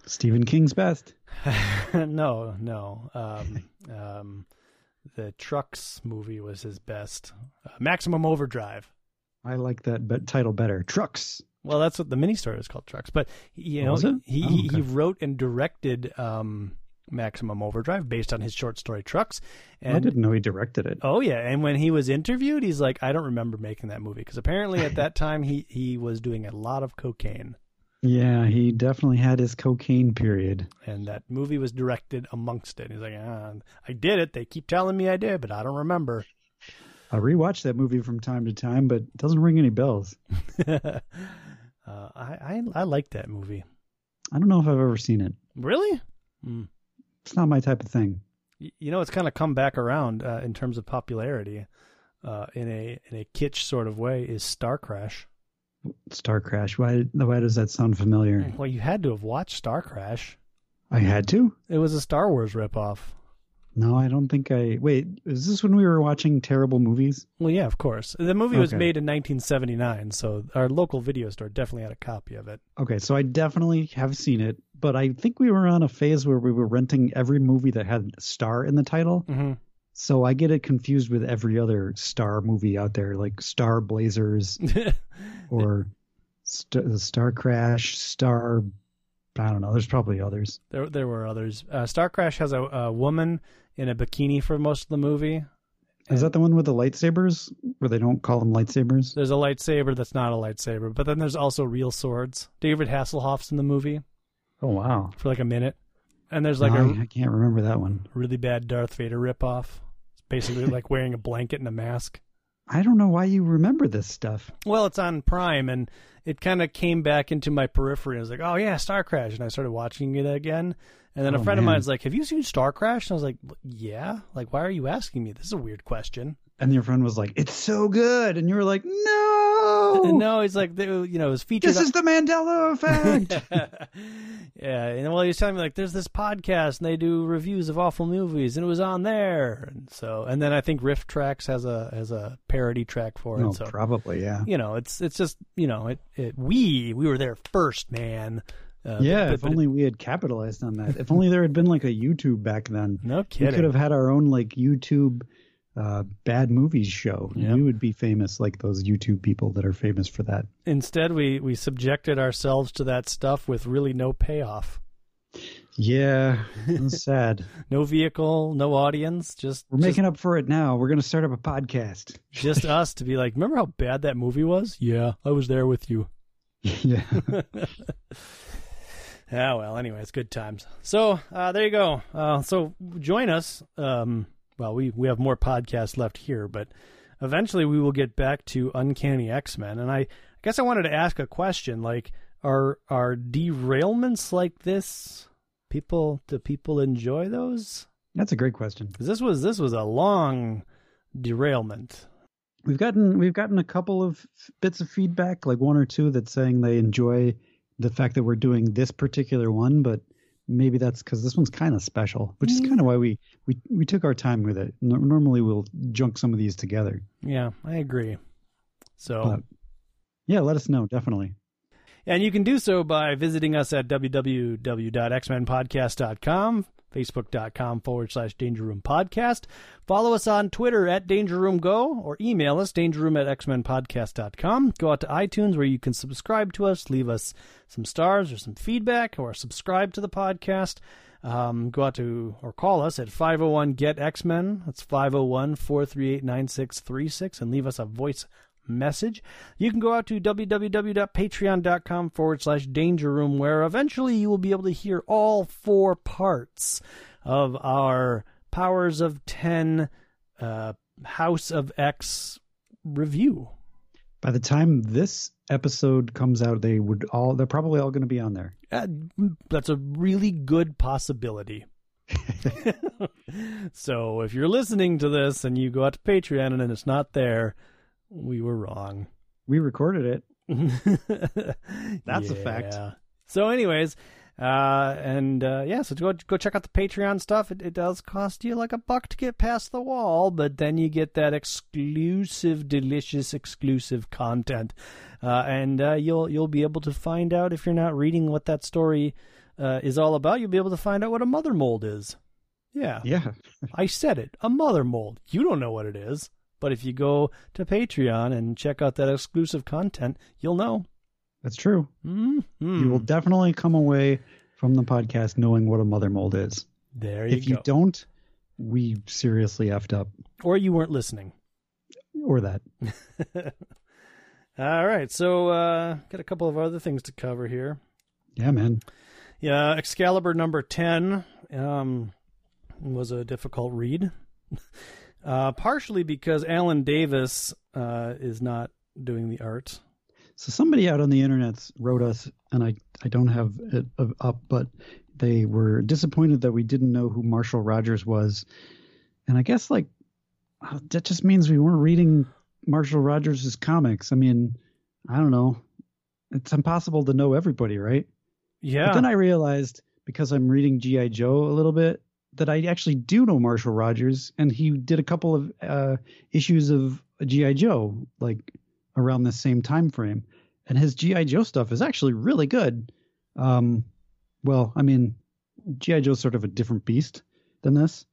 Stephen King's best. no, no. Um, um, the Trucks movie was his best. Uh, Maximum Overdrive. I like that be- title better. Trucks. Well, that's what the mini story is called, Trucks. But you know, oh, he oh, he, okay. he wrote and directed um, Maximum Overdrive based on his short story Trucks. And, I didn't know he directed it. Oh yeah, and when he was interviewed, he's like, I don't remember making that movie because apparently at that time he he was doing a lot of cocaine. Yeah, he definitely had his cocaine period. And that movie was directed amongst it. He's like, ah, I did it. They keep telling me I did, but I don't remember. I rewatch that movie from time to time, but it doesn't ring any bells. uh, I, I I like that movie. I don't know if I've ever seen it. Really? Mm. It's not my type of thing. You know, it's kind of come back around uh, in terms of popularity. Uh, in a in a kitsch sort of way, is Star Crash. Star Crash. Why? Why does that sound familiar? Well, you had to have watched Star Crash. I had to. It was a Star Wars ripoff. No, I don't think I. Wait, is this when we were watching terrible movies? Well, yeah, of course. The movie was Okay. made in 1979, so our local video store definitely had a copy of it. Okay, so I definitely have seen it, but I think we were on a phase where we were renting every movie that had star in the title. Mm-hmm. So I get it confused with every other star movie out there, like Star Blazers or Star, Star Crash, Star. I don't know. There's probably others. there, there were others. Uh, Star Crash has a, a woman in a bikini for most of the movie. Is that the one with the lightsabers, where they don't call them lightsabers? There's a lightsaber that's not a lightsaber, but then there's also real swords. David Hasselhoff's in the movie Oh wow! for like a minute, and there's like No, a I, I can't remember that one. really bad Darth Vader ripoff. It's basically like wearing a blanket and a mask. I don't know why you remember this stuff. Well, it's on Prime, and it kind of came back into my periphery. I was like, "Oh yeah, Star Crash," and I started watching it again. And then a Oh, friend of man. mine's like, "Have you seen Star Crash?" And I was like, "Yeah." Like, why are you asking me? This is a weird question. And your friend was like, "It's so good," and you were like, "No, no, he's like, you know, it was featured. this is the Mandela effect." yeah, and well, he was telling me like, there's this podcast and they do reviews of awful movies, and it was on there, and so, and then I think RiffTrax has a has a parody track for it. no, so probably, yeah. you know, it's it's just you know, it, it we we were there first, man. Uh, Yeah, but- if but- only we had capitalized on that. If only there had been like a YouTube back then. no kidding. We could have had our own like YouTube uh, bad movies show. Yep. We would be famous like those YouTube people that are famous for that. Instead, we we subjected ourselves to that stuff with really no payoff, Yeah, sad. no vehicle, no audience, just We're making up for it now. We're going to start up a podcast. just, just us to be like, remember how bad that movie was? Yeah, I was there with you. yeah. Yeah, well, anyway, it's good times. So uh, there you go. Uh, so join us. Um, well, we, we have more podcasts left here, but eventually we will get back to Uncanny X Men. And I, I guess I wanted to ask a question: like, are are derailments like this? People do people enjoy those? That's a great question. Because this was this was a long derailment. We've gotten we've gotten a couple of bits of feedback, like one or two that's saying they enjoy the fact that we're doing this particular one, but maybe that's because this one's kind of special, which is Mm. kind of why we, we we took our time with it. Nor normally we'll junk some of these together. Yeah, I agree. So, But yeah, let us know definitely. and you can do so by visiting us at www.xmenpodcast.com, facebook.com forward slash Danger Room Podcast. Follow us on Twitter at Danger Room Go or email us dangerroom at xmenpodcast.com. Go out to iTunes where you can subscribe to us, leave us some stars or some feedback, or subscribe to the podcast. Um, go out to or call us at 501 Get X Men. That's 501 438 9636 and leave us a voice message. You can go out to www.patreon.com forward slash danger room, where eventually you will be able to hear all four parts of our Powers of 10 uh, House of X review. By the time this episode comes out, they would all they're probably all going to be on there. Uh, that's a really good possibility. so if you're listening to this and you go out to Patreon and it's not there, we were wrong. We recorded it. That's a fact. So, anyways, uh, and uh, yeah, so go go check out the Patreon stuff. It, it does cost you like a buck to get past the wall, but then you get that exclusive, delicious, exclusive content, uh, and uh, you'll you'll be able to find out if you're not reading what that story uh, is all about. You'll be able to find out what a mother mold is. Yeah, Yeah. I said it. A mother mold. You don't know what it is. But if you go to Patreon and check out that exclusive content, you'll know. That's true. Mm-hmm. You will definitely come away from the podcast knowing what a mother mold is. There you if go. you don't, we seriously effed up. or you weren't listening. Or that. All right. So, uh, got a couple of other things to cover here. Yeah, man. Yeah, Excalibur number 10 um, was a difficult read. uh, partially because Alan Davis uh, is not doing the art. So somebody out on the internet wrote us, and I, I don't have it up, but they were disappointed that we didn't know who Marshall Rogers was. And I guess, like, uh, that just means we weren't reading Marshall Rogers' comics. I mean, I don't know. It's impossible to know everybody, right? Yeah. But then I realized because I'm reading G.I. Joe a little bit that I actually do know Marshall Rogers, and he did a couple of uh, issues of G.I. Joe, like around the same time frame. And his G.I. Joe stuff is actually really good. Um, well, I mean, G.I. Joe's sort of a different beast than this.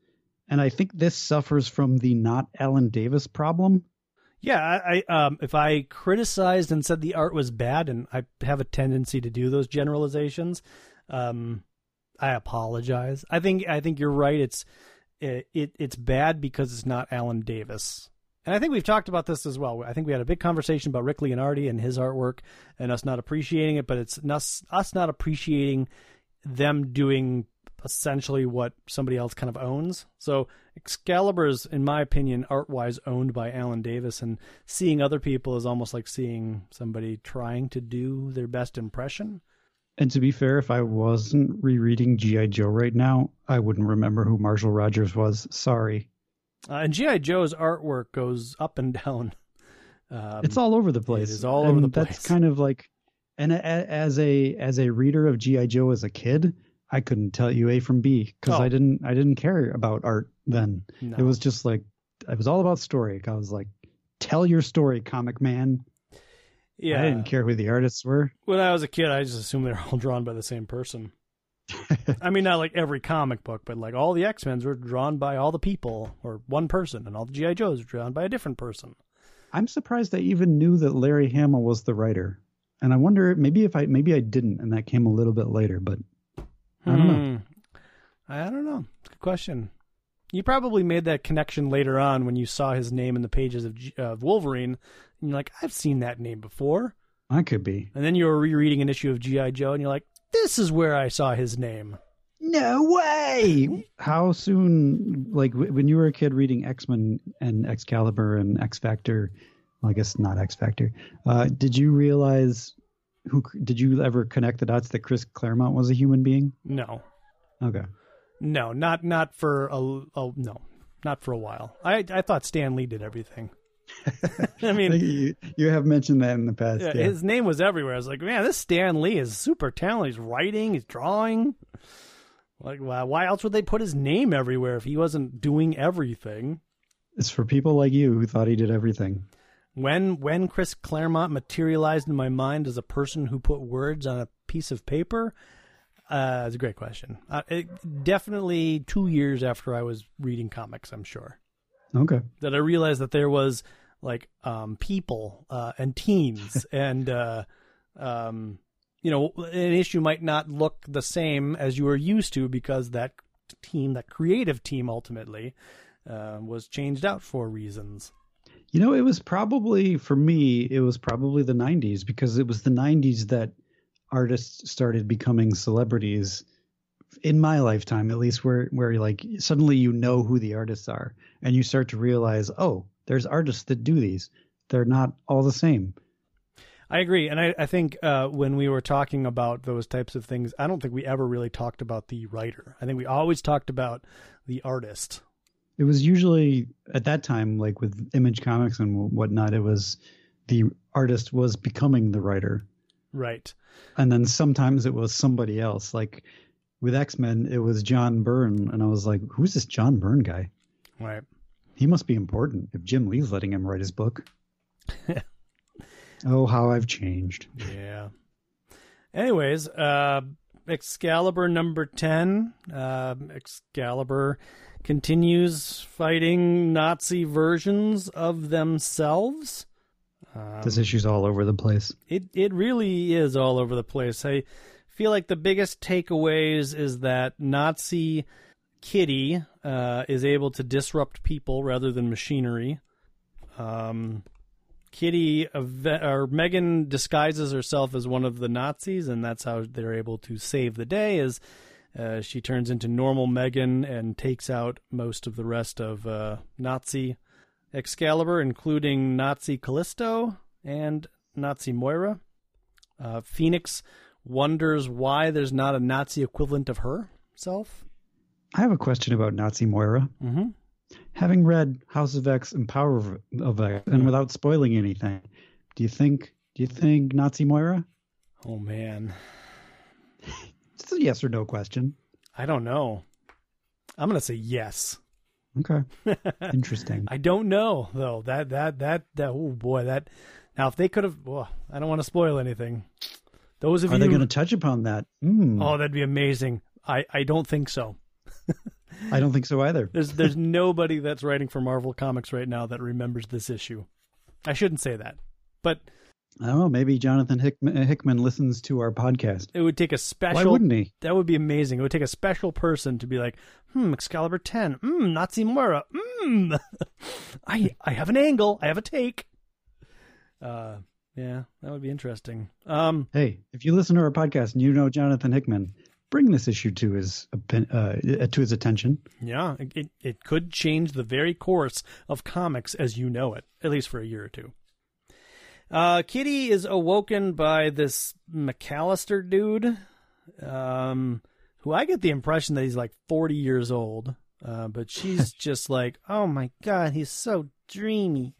And I think this suffers from the not Alan Davis problem. Yeah, I, I um if I criticized and said the art was bad, and I have a tendency to do those generalizations, um, I apologize. I think I think you're right. It's it, it it's bad because it's not Alan Davis, and I think we've talked about this as well. I think we had a big conversation about Rick Leonardi and his artwork, and us not appreciating it, but it's us us not appreciating them doing essentially what somebody else kind of owns. So Excalibur is, in my opinion, art wise owned by Alan Davis, and seeing other people is almost like seeing somebody trying to do their best impression. And to be fair, if I wasn't rereading G.I. Joe right now, I wouldn't remember who Marshall Rogers was. Sorry. Uh, and GI Joe's artwork goes up and down. Um, it's all over the place. is all over the place. That's kind of like, and a, as a as a reader of GI Joe as a kid, I couldn't tell you A from B because Oh. I didn't I didn't care about art then. no. It was just like it was all about story. I was like, tell your story, comic man. Yeah. I didn't care who the artists were. When I was a kid, I just assumed they're all drawn by the same person. I mean, not like every comic book, but like all the X Men's were drawn by all the people or one person, and all the GI Joes were drawn by a different person. I'm surprised I even knew that Larry Hama was the writer. And I wonder maybe if I maybe I didn't and that came a little bit later, but I don't know. Hmm. I don't know. Good question. You probably made that connection later on when you saw his name in the pages of, G- of Wolverine, and you're like, "I've seen that name before." I could be. And then you were rereading an issue of GI Joe, and you're like, "This is where I saw his name." No way! How soon, like w- when you were a kid reading X Men and Excalibur and X Factor, well, I guess not X Factor, uh, did you realize who? Did you ever connect the dots that Chris Claremont was a human being? No, Okay. no, not not for a, a no, not for a while. I I thought Stan Lee did everything. I mean, you, you have mentioned that in the past. yeah, Yeah, his name was everywhere. I was like, man, this Stan Lee is super talented. He's writing, he's drawing. Like, why why else would they put his name everywhere if he wasn't doing everything? It's for people like you who thought he did everything. When when Chris Claremont materialized in my mind as a person who put words on a piece of paper, uh, it's a great question. Uh, it, definitely two years after I was reading comics, I'm sure Okay. that I realized that there was like um, people uh, and teams and uh, um, you know an issue might not look the same as you were used to because that team, that creative team, ultimately uh, was changed out for reasons. You know, it was probably for me. It was probably the '90s because it was the '90s that artists started becoming celebrities. In my lifetime, at least, where where like suddenly you know who the artists are, and you start to realize, oh, there's artists that do these. They're not all the same. I agree, and I, I think uh, when we were talking about those types of things, I don't think we ever really talked about the writer. I think we always talked about the artist. It was usually at that time, like with Image Comics and whatnot, it was the artist was becoming the writer. Right. and then sometimes it was somebody else. Like with X Men, it was John Byrne, and I was like, "Who's this John Byrne guy? Right. He must be important if Jim Lee's letting him write his book." oh, how I've changed! Yeah. Anyways, uh, Excalibur number 10. Uh, Excalibur continues fighting Nazi versions of themselves. Um, this issue's all over the place. it, it really is all over the place. I feel like the biggest takeaways is that Nazi Kitty uh, is able to disrupt people rather than machinery. Um, Kitty or Meggan disguises herself as one of the Nazis, and that's how they're able to save the day. Is uh, she turns into normal Meggan and takes out most of the rest of uh, Nazi Excalibur, including Nazi Callisto and Nazi Moira. Uh, Phoenix wonders why there's not a Nazi equivalent of herself. I have a question about Nazi Moira. Mm-hmm. Having read House of X and Power of, X, and without spoiling anything, do you think do you think Nazi Moira? Oh man, It's a yes or no question. I don't know. I'm gonna say yes. Okay, interesting. I don't know though. That that that that. Oh boy, that. Now, if they could have, well, I don't want to spoil anything. Those of Are you, they going to touch upon that? Mm, oh, that'd be amazing. I I don't think so. I don't think so either. There's there's nobody that's writing for Marvel Comics right now that remembers this issue. I shouldn't say that, but I don't know. Maybe Jonathan Hickman, Hickman listens to our podcast. it would take a special. Why wouldn't he? That would be amazing. It would take a special person to be like, hmm, Excalibur 10, hmm, Nazi Moira, hmm, I, I have an angle, I have a take. Uh, yeah, that would be interesting. Um, Hey, if you listen to our podcast and you know Jonathan Hickman, bring this issue to his uh, to his attention. yeah, it, it, could change the very course of comics as you know it, at least for a year or two. Uh, Kitty is awoken by this McAllister dude, um, who I get the impression that he's like 40 years old. Uh, but she's just like, oh my god, he's so dreamy.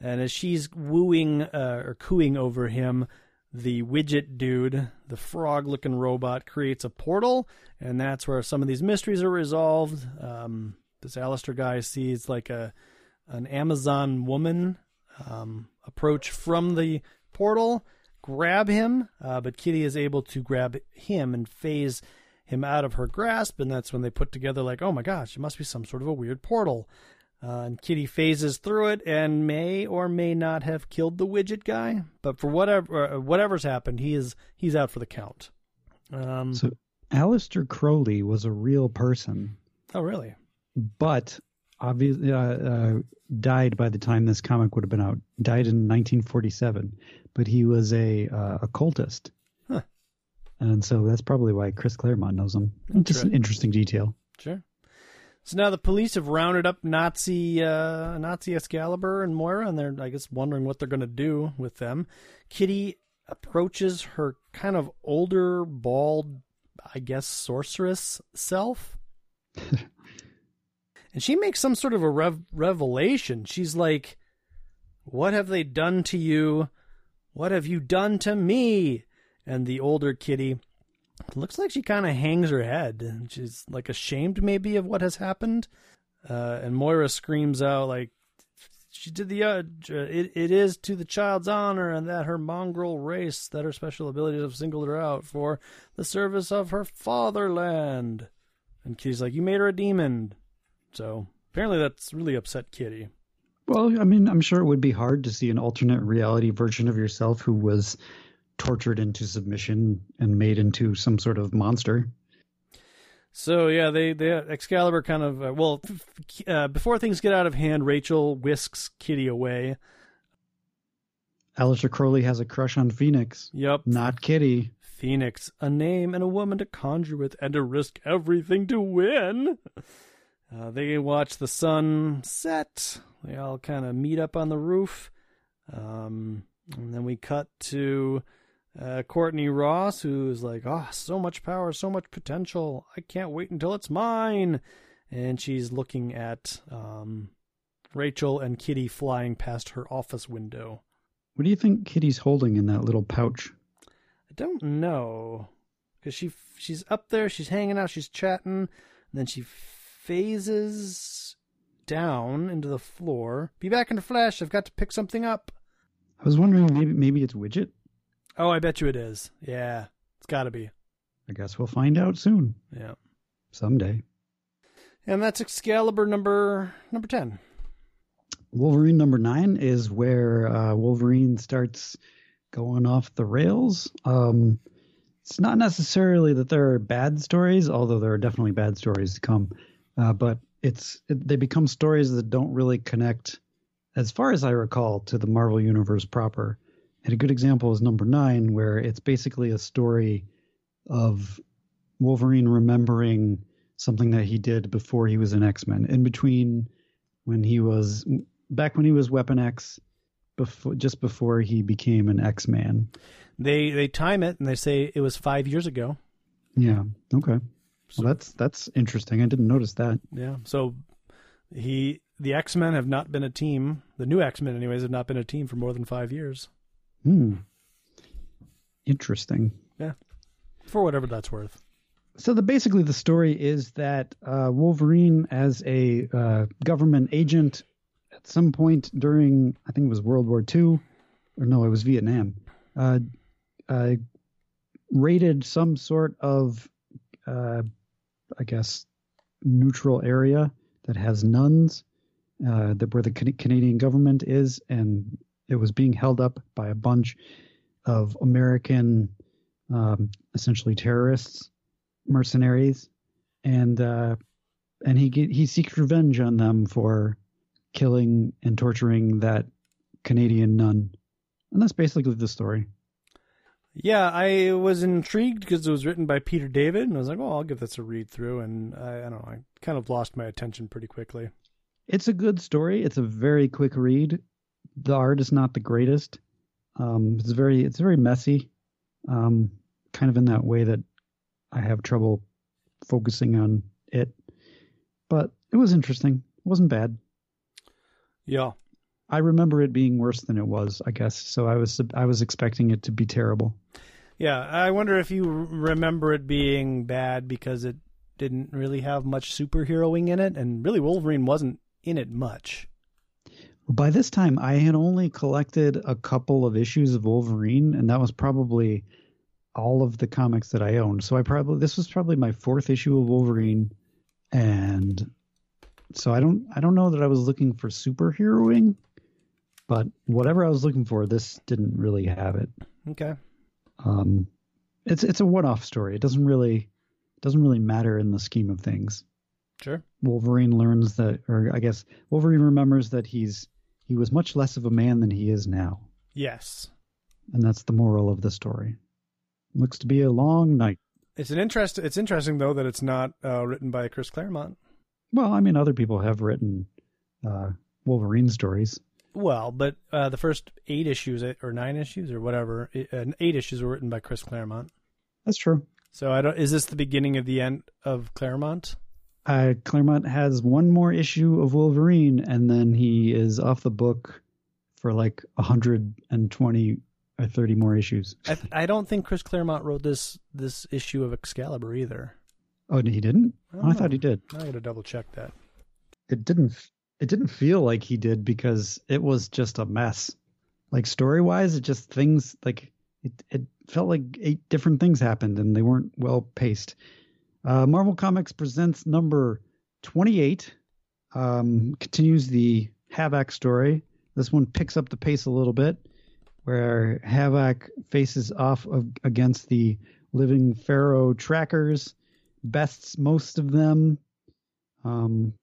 And as she's wooing uh, or cooing over him, the widget dude, the frog looking robot, creates a portal, and that's where some of these mysteries are resolved. Um, this Alistair guy sees like a an Amazon woman um, approach from the portal, grab him, uh, but Kitty is able to grab him and phase him out of her grasp, and that's when they put together like, oh my gosh, it must be some sort of a weird portal. Uh, and Kitty phases through it and may or may not have killed the widget guy, but for whatever uh, whatever's happened, he is he's out for the count. Um, So, Aleister Crowley was a real person, oh really? but obviously uh, uh, died by the time this comic would have been out. Died in 1947, but he was a uh, occultist, Huh. and so that's probably why Chris Claremont knows him. Just an interesting detail. Sure. So now the police have rounded up Nazi uh, Nazi Excalibur and Moira, and they're I guess wondering what they're going to do with them. Kitty approaches her kind of older, bald, I guess sorceress self, and she makes some sort of a rev- revelation. She's like, What have they done to you? What have you done to me? And the older Kitty looks like she kind of hangs her head. She's like ashamed maybe of what has happened. Uh, and Moira screams out like, she did the uh, it, it is to the child's honor and that her mongrel race that her special abilities have singled her out for the service of her fatherland and kitty's like you made her a demon so apparently that's really upset kitty Well, I mean, I'm sure it would be hard to see an alternate reality version of yourself who was tortured into submission and made into some sort of monster. so yeah they they excalibur kind of uh, well uh, before things get out of hand rachel whisks kitty away Alistair Crowley has a crush on Phoenix, yep not Kitty. Phoenix, a name and a woman to conjure with and to risk everything to win. Uh, they watch the sun set. They all kind of meet up on the roof. Um, and then we cut to uh, Courtney Ross, who's like, oh, so much power, so much potential. I can't wait until it's mine. And she's looking at um, Rachel and Kitty flying past her office window. What do you think Kitty's holding in that little pouch? I don't know because she she's up there, she's hanging out, she's chatting, and then she phases down into the floor. Be back in a flash. I've got to pick something up. I was wondering maybe maybe it's Widget. Oh, I bet you it is. Yeah, it's got to be. I guess we'll find out soon, Yeah, someday. and that's Excalibur number number ten. Wolverine number nine is where uh, Wolverine starts going off the rails. Um, it's not necessarily that there are bad stories, although there are definitely bad stories to come. Uh, but it's it, they become stories that don't really connect, as far as I recall, to the Marvel universe proper. And a good example is number nine, where it's basically a story of Wolverine remembering something that he did before he was an X Men. In between when he was back when he was Weapon X, before just before he became an X Man. They they time it and they say it was five years ago. Yeah. Okay. Well, that's that's interesting. I didn't notice that. Yeah, so he the X Men have not been a team. The new X Men, anyways, have not been a team for more than five years. Hmm. Interesting. Yeah. For whatever that's worth. So the basically the story is that uh, Wolverine, as a uh, government agent, at some point during I think it was World War II, or no, it was Vietnam, uh, uh, raided some sort of, uh, I guess, neutral area that has nuns, uh, that where the Can- Canadian government is, and it was being held up by a bunch of American, um, essentially terrorists mercenaries, and uh, and he get, he seeks revenge on them for killing and torturing that Canadian nun, and that's basically the story. Yeah, I was intrigued because it was written by Peter David, and I was like, "Oh, I'll give this a read through." And I, I don't know, I kind of lost my attention pretty quickly. It's a good story. It's a very quick read. The art is not the greatest. Um, it's very it's very messy, um, kind of in that way that I have trouble focusing on it. But it was interesting. It wasn't bad. Yeah, I remember it being worse than it was, I guess. So I was I was expecting it to be terrible. yeah. I wonder if you remember it being bad because it didn't really have much superheroing in it, and really Wolverine wasn't in it much. By this time, I had only collected a couple of issues of Wolverine, and that was probably all of the comics that I owned. So I probably this was probably my fourth issue of Wolverine, and so I don't I don't know that I was looking for superheroing, but whatever I was looking for, this didn't really have it. Okay. Um, it's it's a one-off story. It doesn't really doesn't really matter in the scheme of things. Sure. Wolverine learns that, or I guess Wolverine remembers that he's he was much less of a man than he is now, Yes. and that's the moral of the story. Looks to be a long night. It's an interest. It's interesting though that it's not uh, written by Chris Claremont. Well, I mean, other people have written uh, Wolverine stories. Well, but uh, the first eight issues or nine issues or whatever, eight issues were written by Chris Claremont. That's true. So I don't. Is this the beginning of the end of Claremont? Uh, Claremont has one more issue of Wolverine, and then he is off the book for like 120 or 30 more issues. I, I don't think Chris Claremont wrote this this issue of Excalibur either. Oh, he didn't? I Oh, I thought he did. I gotta double check that. It didn't. It didn't feel like he did because it was just a mess. Like story wise, it just things like it. It felt like eight different things happened and they weren't well paced. Uh, Marvel Comics presents number 28. Um, continues the Havoc story. This one picks up the pace a little bit, where Havoc faces off of, against the living Pharaoh trackers, bests most of them um,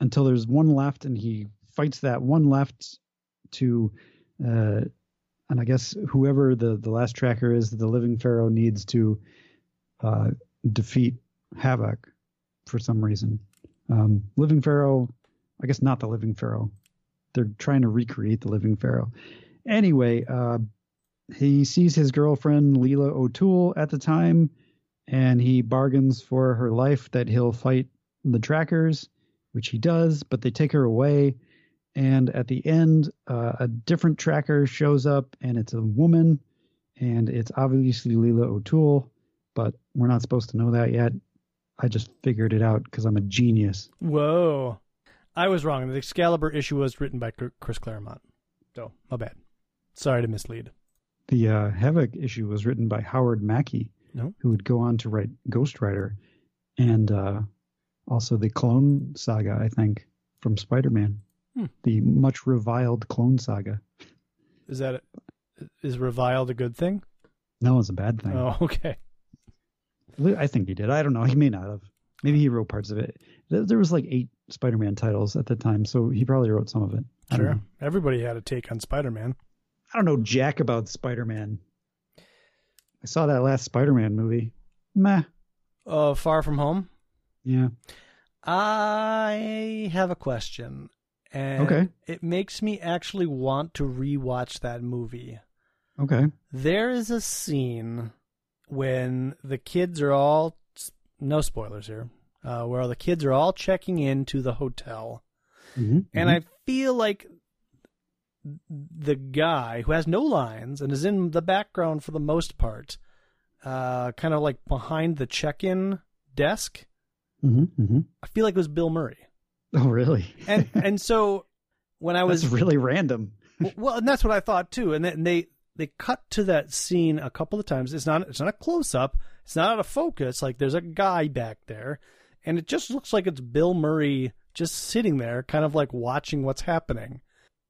until there's one left, and he fights that one left to, uh, and I guess whoever the, the last tracker is, the living Pharaoh needs to uh, defeat Havoc for some reason. Um, living Pharaoh, I guess not the living Pharaoh. They're trying to recreate the living Pharaoh. Anyway, uh, he sees his girlfriend Leela O'Toole at the time, and he bargains for her life that he'll fight the trackers, which he does, but they take her away. And at the end, uh, a different tracker shows up, and it's a woman, and it's obviously Leela O'Toole, but we're not supposed to know that yet. I just figured it out because I'm a genius. Whoa, I was wrong. The Excalibur issue was written by Chris Claremont. So my bad. Sorry to mislead. The uh, Havoc issue was written by Howard Mackie, No. who would go on to write Ghost Rider and uh, also the Clone Saga, I think, from Spider Man. Hmm. The much reviled Clone Saga. Is that is reviled a good thing? No, it's a bad thing. Oh, okay. I think he did. I don't know. He may not have. Maybe he wrote parts of it. There was like eight Spider Man titles at the time, so he probably wrote some of it. Sure. know. Everybody had a take on Spider-Man. I don't know jack about Spider Man. I saw that last Spider Man movie. Meh. Uh, Far From Home. Yeah. I have a question, and Okay. it makes me actually want to rewatch that movie. Okay. There is a scene when the kids are all no spoilers here, uh, where the kids are all checking into the hotel, hmm and I feel like the guy who has no lines and is in the background for the most part, uh, kind of like behind the check-in desk. hmm hmm I feel like it was Bill Murray, Oh, really? and and so when I was That's really random. well, and that's what I thought too. And then they they cut to that scene a couple of times. It's not it's not a close up. It's not out of focus. Like there's a guy back there, and it just looks like it's Bill Murray just sitting there, kind of like watching what's happening.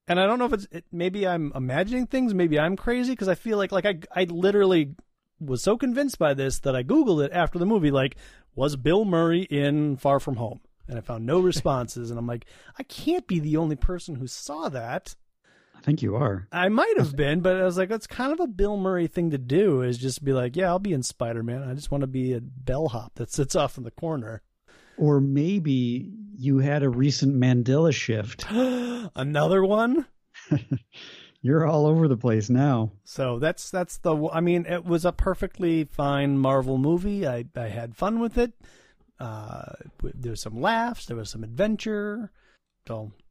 And I don't know if it's it, maybe I'm imagining things. Maybe I'm crazy because I feel like like I I literally was so convinced by this that I googled it after the movie. Like, was Bill Murray in Far From Home? And I found no responses. and I'm like, I can't be the only person who saw that. I think you are. I might have been, but I was like, that's kind of a Bill Murray thing to do is just be like, yeah, I'll be in Spider Man. I just want to be a bellhop that sits off in the corner. Or maybe you had a recent Mandela shift. Another one. You're all over the place now. So that's that's the. I mean, it was a perfectly fine Marvel movie. I I had fun with it. Uh, there was some laughs. There was some adventure. So it was just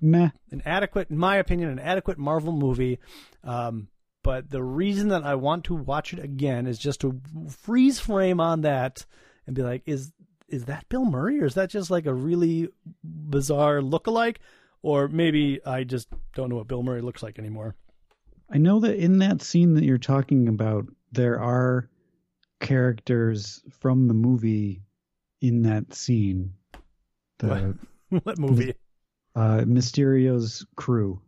Meh. an adequate, in my opinion, an adequate Marvel movie. Um, but the reason that I want to watch it again is just to freeze frame on that and be like, is is that Bill Murray or is that just like a really bizarre lookalike? Or maybe I just don't know what Bill Murray looks like anymore. I know that in that scene that you're talking about, there are characters from the movie in that scene. The what movie? Uh, Mysterio's crew,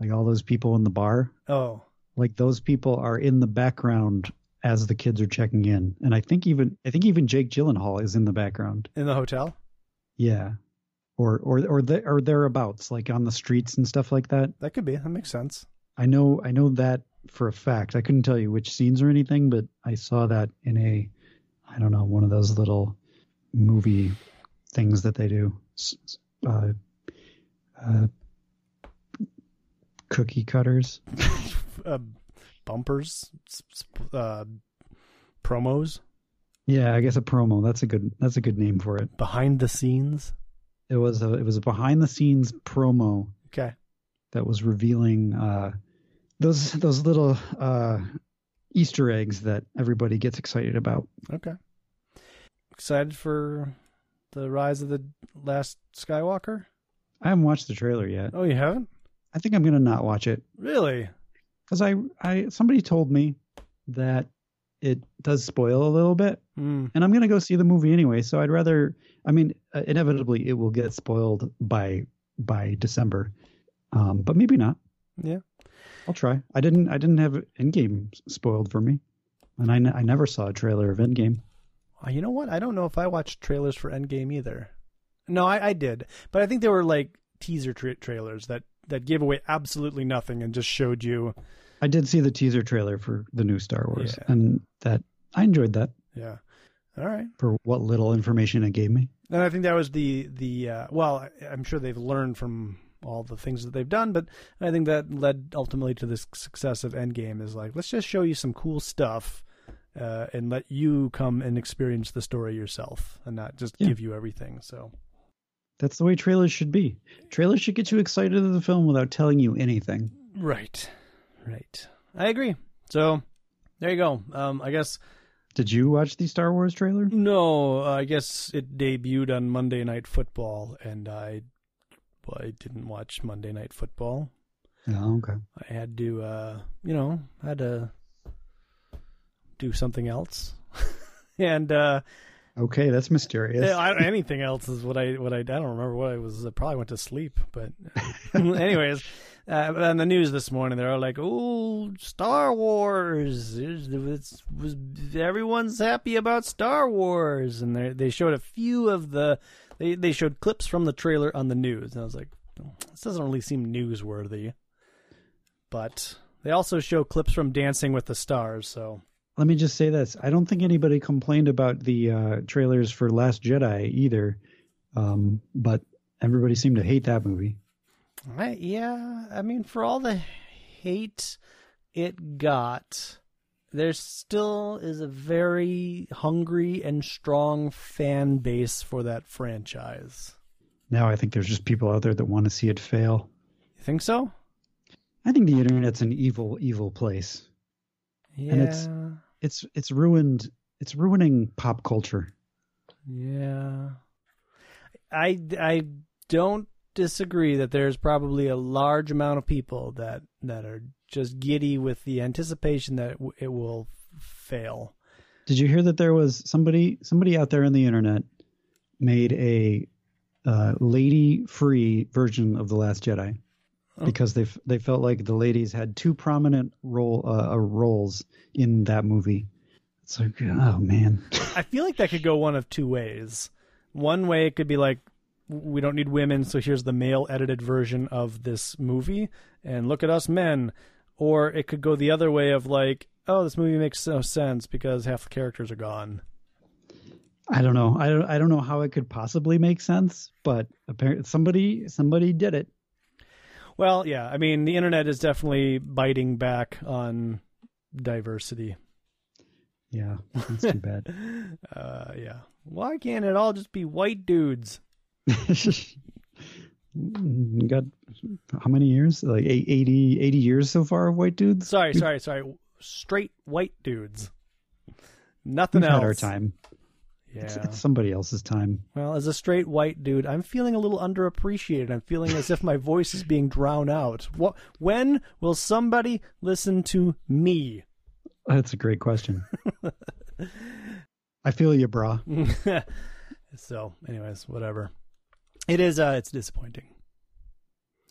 like all those people in the bar, Oh, like those people are in the background as the kids are checking in, and I think even I think even Jake Gyllenhaal is in the background. in the hotel. Yeah, or or or the, or thereabouts, like on the streets and stuff like that. That could be. That makes sense. I know I know that for a fact. I couldn't tell you which scenes or anything, but I saw that in a I don't know one of those little movie things that they do. Uh, uh, cookie cutters. uh, bumpers, uh, promos, Yeah, I guess a promo. That's a good that's a good name for it. behind the scenes. It was a it was a behind the scenes promo Okay. that was revealing uh, those those little uh, Easter eggs that everybody gets excited about. Okay. Excited for the rise of the last Skywalker? I haven't watched the trailer yet. Oh, you haven't? I think I'm gonna not watch it Really? because I I somebody told me that it does spoil a little bit, Hmm. and I'm gonna go see the movie anyway. So I'd rather. I mean, uh, inevitably it will get spoiled by by December, um, but maybe not. Yeah. I'll try. I didn't. I didn't have Endgame spoiled for me, and I, n- I never saw a trailer of Endgame. You know what? I don't know if I watched trailers for Endgame either. No, I, I did, but I think there were like teaser tra- trailers that that gave away absolutely nothing and just showed you. I did see the teaser trailer for the new Star Wars, Yeah. and that I enjoyed that Yeah. All right. for what little information it gave me. And I think that was the the uh, well, I'm sure they've learned from all the things that they've done, but I think that led ultimately to the success of Endgame. Is like let's just show you some cool stuff. Uh, and let you come and experience the story yourself, and not just Yeah. give you everything. So, That's the way trailers should be. Trailers should get you excited of the film without telling you anything. right, right, I agree. So, there you go. Um, I guess Did you watch the Star Wars trailer? No, I guess it debuted on Monday Night Football, and I, well, I didn't watch Monday Night Football. Oh, okay. I had to, uh, you know, I had to do something else, and uh, Okay, that's mysterious. yeah, I, anything else is what I what I I don't remember what I was. I probably went to sleep, but anyways, uh, on the news this morning they're all like, "Oh, Star Wars! It's, it's was everyone's happy about Star Wars," and they they showed a few of the they they showed clips from the trailer on the news, and I was like, "This doesn't really seem newsworthy," but they also show clips from Dancing with the Stars, so. Let me just say this: I don't think anybody complained about the uh, trailers for Last Jedi either, um, but everybody seemed to hate that movie. I, yeah, I mean, for all the hate it got, there still is a very hungry and strong fan base for that franchise. Now I think there's just people out there that want to see it fail. You think so? I think the internet's an evil, evil place. Yeah. And it's- It's it's ruined. It's ruining pop culture. yeah. I, I don't disagree that there's probably a large amount of people that, that are just giddy with the anticipation that it, will fail. Did you hear that there was somebody somebody out there on the internet made a uh, lady-free version of the Last Jedi Oh. because they f- they felt like the ladies had two prominent role uh, uh, roles in that movie. It's like, oh man, I feel like that could go one of two ways. One way it could be like we don't need women, so here's the male edited version of this movie, and look at us men. Or it could go the other way of like, oh, this movie makes no sense because half the characters are gone. I don't know. I don't I don't know how it could possibly make sense, but apparently somebody somebody did it. Well, yeah, I mean, the internet is definitely biting back on diversity. Yeah, that's too bad. Uh, yeah. Why can't it all just be white dudes? Got how many years? Like eight- 80, 80 years so far of white dudes. Sorry, sorry, sorry. Straight white dudes. Nothing We've else. had our time. Yeah. It's, it's somebody else's time. Well, as a straight white dude, I'm feeling a little underappreciated. I'm feeling as if my voice is being drowned out. What? When will somebody listen to me? That's a great question. I feel you, brah. so, anyways, whatever. It is. Uh, it's disappointing.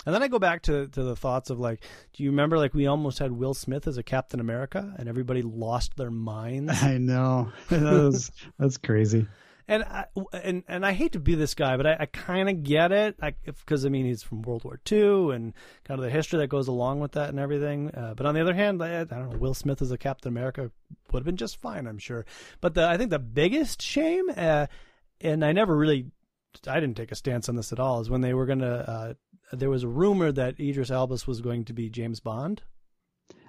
And then I go back to to the thoughts of like, do you remember like we almost had Will Smith as a Captain America, and everybody lost their minds. I know. That's, that's crazy. And I, and and I hate to be this guy, but I, I kind of get it, because I mean he's from World War II and kind of the history that goes along with that and everything. Uh, but on the other hand, I, I don't know, Will Smith as a Captain America would have been just fine, I'm sure. But the, I think the biggest shame, uh, and I never really, I didn't take a stance on this at all, is when they were gonna. Uh, there was a rumor that Idris Elba was going to be James Bond.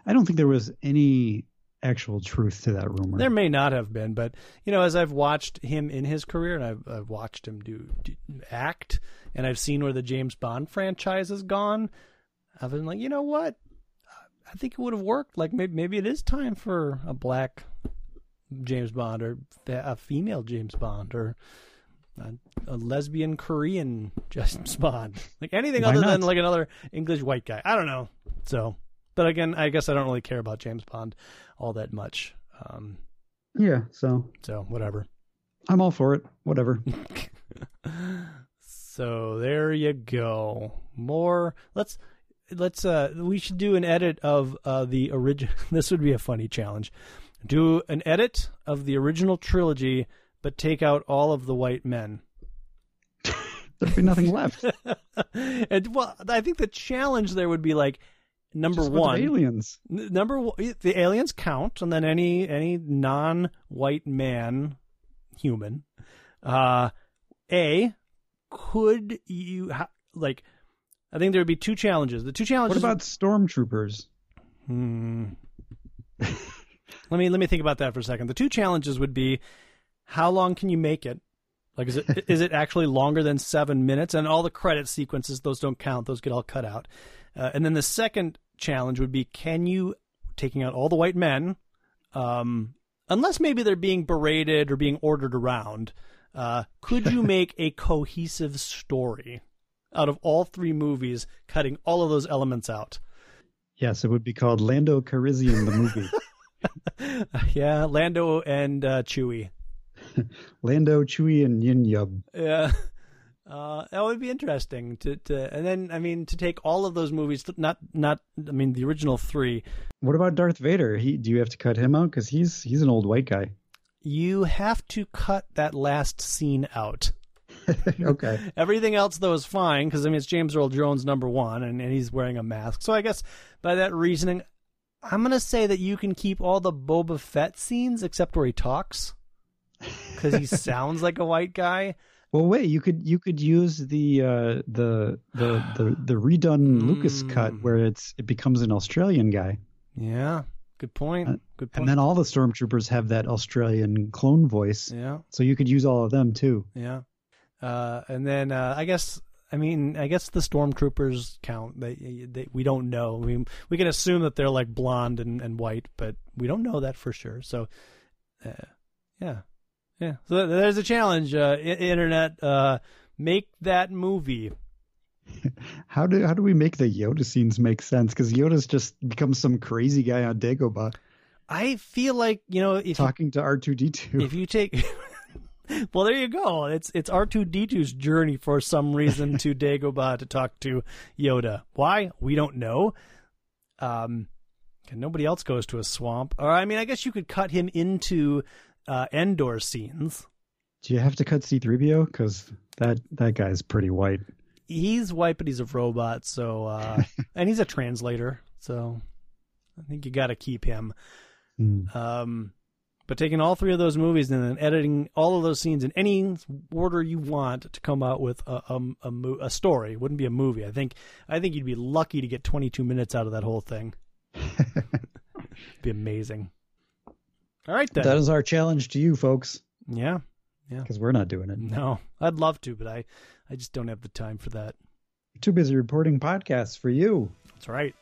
I don't think there was any actual truth to that rumor. There may not have been, but you know, as I've watched him in his career, and I've, I've watched him do, do act, and I've seen where the James Bond franchise has gone. I've been like, you know what? I think it would have worked. Like maybe maybe it is time for a black James Bond or a female James Bond or a, a lesbian Korean James Bond. Like anything Why other not? than like another English white guy. I don't know. So, but again, I guess I don't really care about James Bond all that much. Um, Yeah, so so whatever. I'm all for it. Whatever. So there you go. More. Let's let's. Uh, we should do an edit of uh, the original. this would be a funny challenge. Do an edit of the original trilogy, but take out all of the white men. There'd be nothing left. and well, I think the challenge there would be like number Just one. aliens. N- number one, the aliens count, and then any any non-white man, human. Uh, a could you ha- like? I think there would be two challenges. The two challenges. What about stormtroopers? Hmm. let me let me think about that for a second. The two challenges would be how long can you make it? Like is it is it actually longer than seven minutes? And all the credit sequences, those don't count; those get all cut out. Uh, and then the second challenge would be can you taking out all the white men, um, unless maybe they're being berated or being ordered around. Uh, could you make a cohesive story out of all three movies, cutting all of those elements out? Yes, it would be called Lando Calrissian, the movie. yeah, Lando and uh, Chewie. Lando, Chewie, and Nien Nunb. Yeah, uh, that would be interesting to, to, and then I mean to take all of those movies, not not I mean the original three. What about Darth Vader? He do you have to cut him out because he's he's an old white guy. You have to cut that last scene out. okay. Everything else though is fine because I mean it's James Earl Jones number one, and, and he's wearing a mask. So I guess by that reasoning, I'm gonna say that you can keep all the Boba Fett scenes except where he talks, because he sounds like a white guy. Well, wait. You could you could use the uh, the the the the redone Lucas cut Mm. where it's it becomes an Australian guy, Yeah, good point. Uh, Good point. and then all the stormtroopers have that Australian clone voice. yeah. So you could use all of them too. Yeah. Uh, and then uh, I guess I mean I guess the stormtroopers count. They, they we don't know. We we can assume that they're like blonde and, and white, but we don't know that for sure. So, uh, yeah, yeah. So there's a challenge. Uh, internet, uh, make that movie. How do how do we make the Yoda scenes make sense? Because Yoda's just becomes some crazy guy on Dagobah I feel like you know if you, talking to R two D two. if you take. Well, there you go. It's it's R two D 2s journey for some reason to Dagobah to talk to Yoda. Why? We don't know. Um, and nobody else goes to a swamp. Or I mean, I guess you could cut him into uh, Endor scenes. Do you have to cut C three PO? Because that that guy's pretty white. He's white, but he's a robot. So, uh, and he's a translator. So, I think you got to keep him. Hmm. Um, but taking all three of those movies and then editing all of those scenes in any order you want to come out with a a, a, mo- a story it wouldn't be a movie. I think I think you'd be lucky to get 22 minutes out of that whole thing. be amazing. All right then. That is our challenge to you folks, yeah. Yeah. because we're not doing it. No, I'd love to, but I I just don't have the time for that. We're too busy reporting podcasts for you. That's right.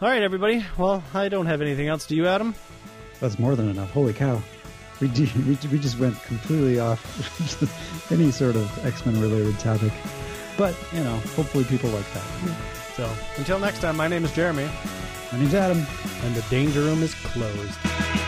All right, everybody. Well, I don't have anything else. Do you, Adam? That's more than enough. Holy cow. We, do, we, we just went completely off any sort of X Men related topic. But, you know, hopefully people like that. So until next time, my name is Jeremy, My name's Adam. and the danger room is closed.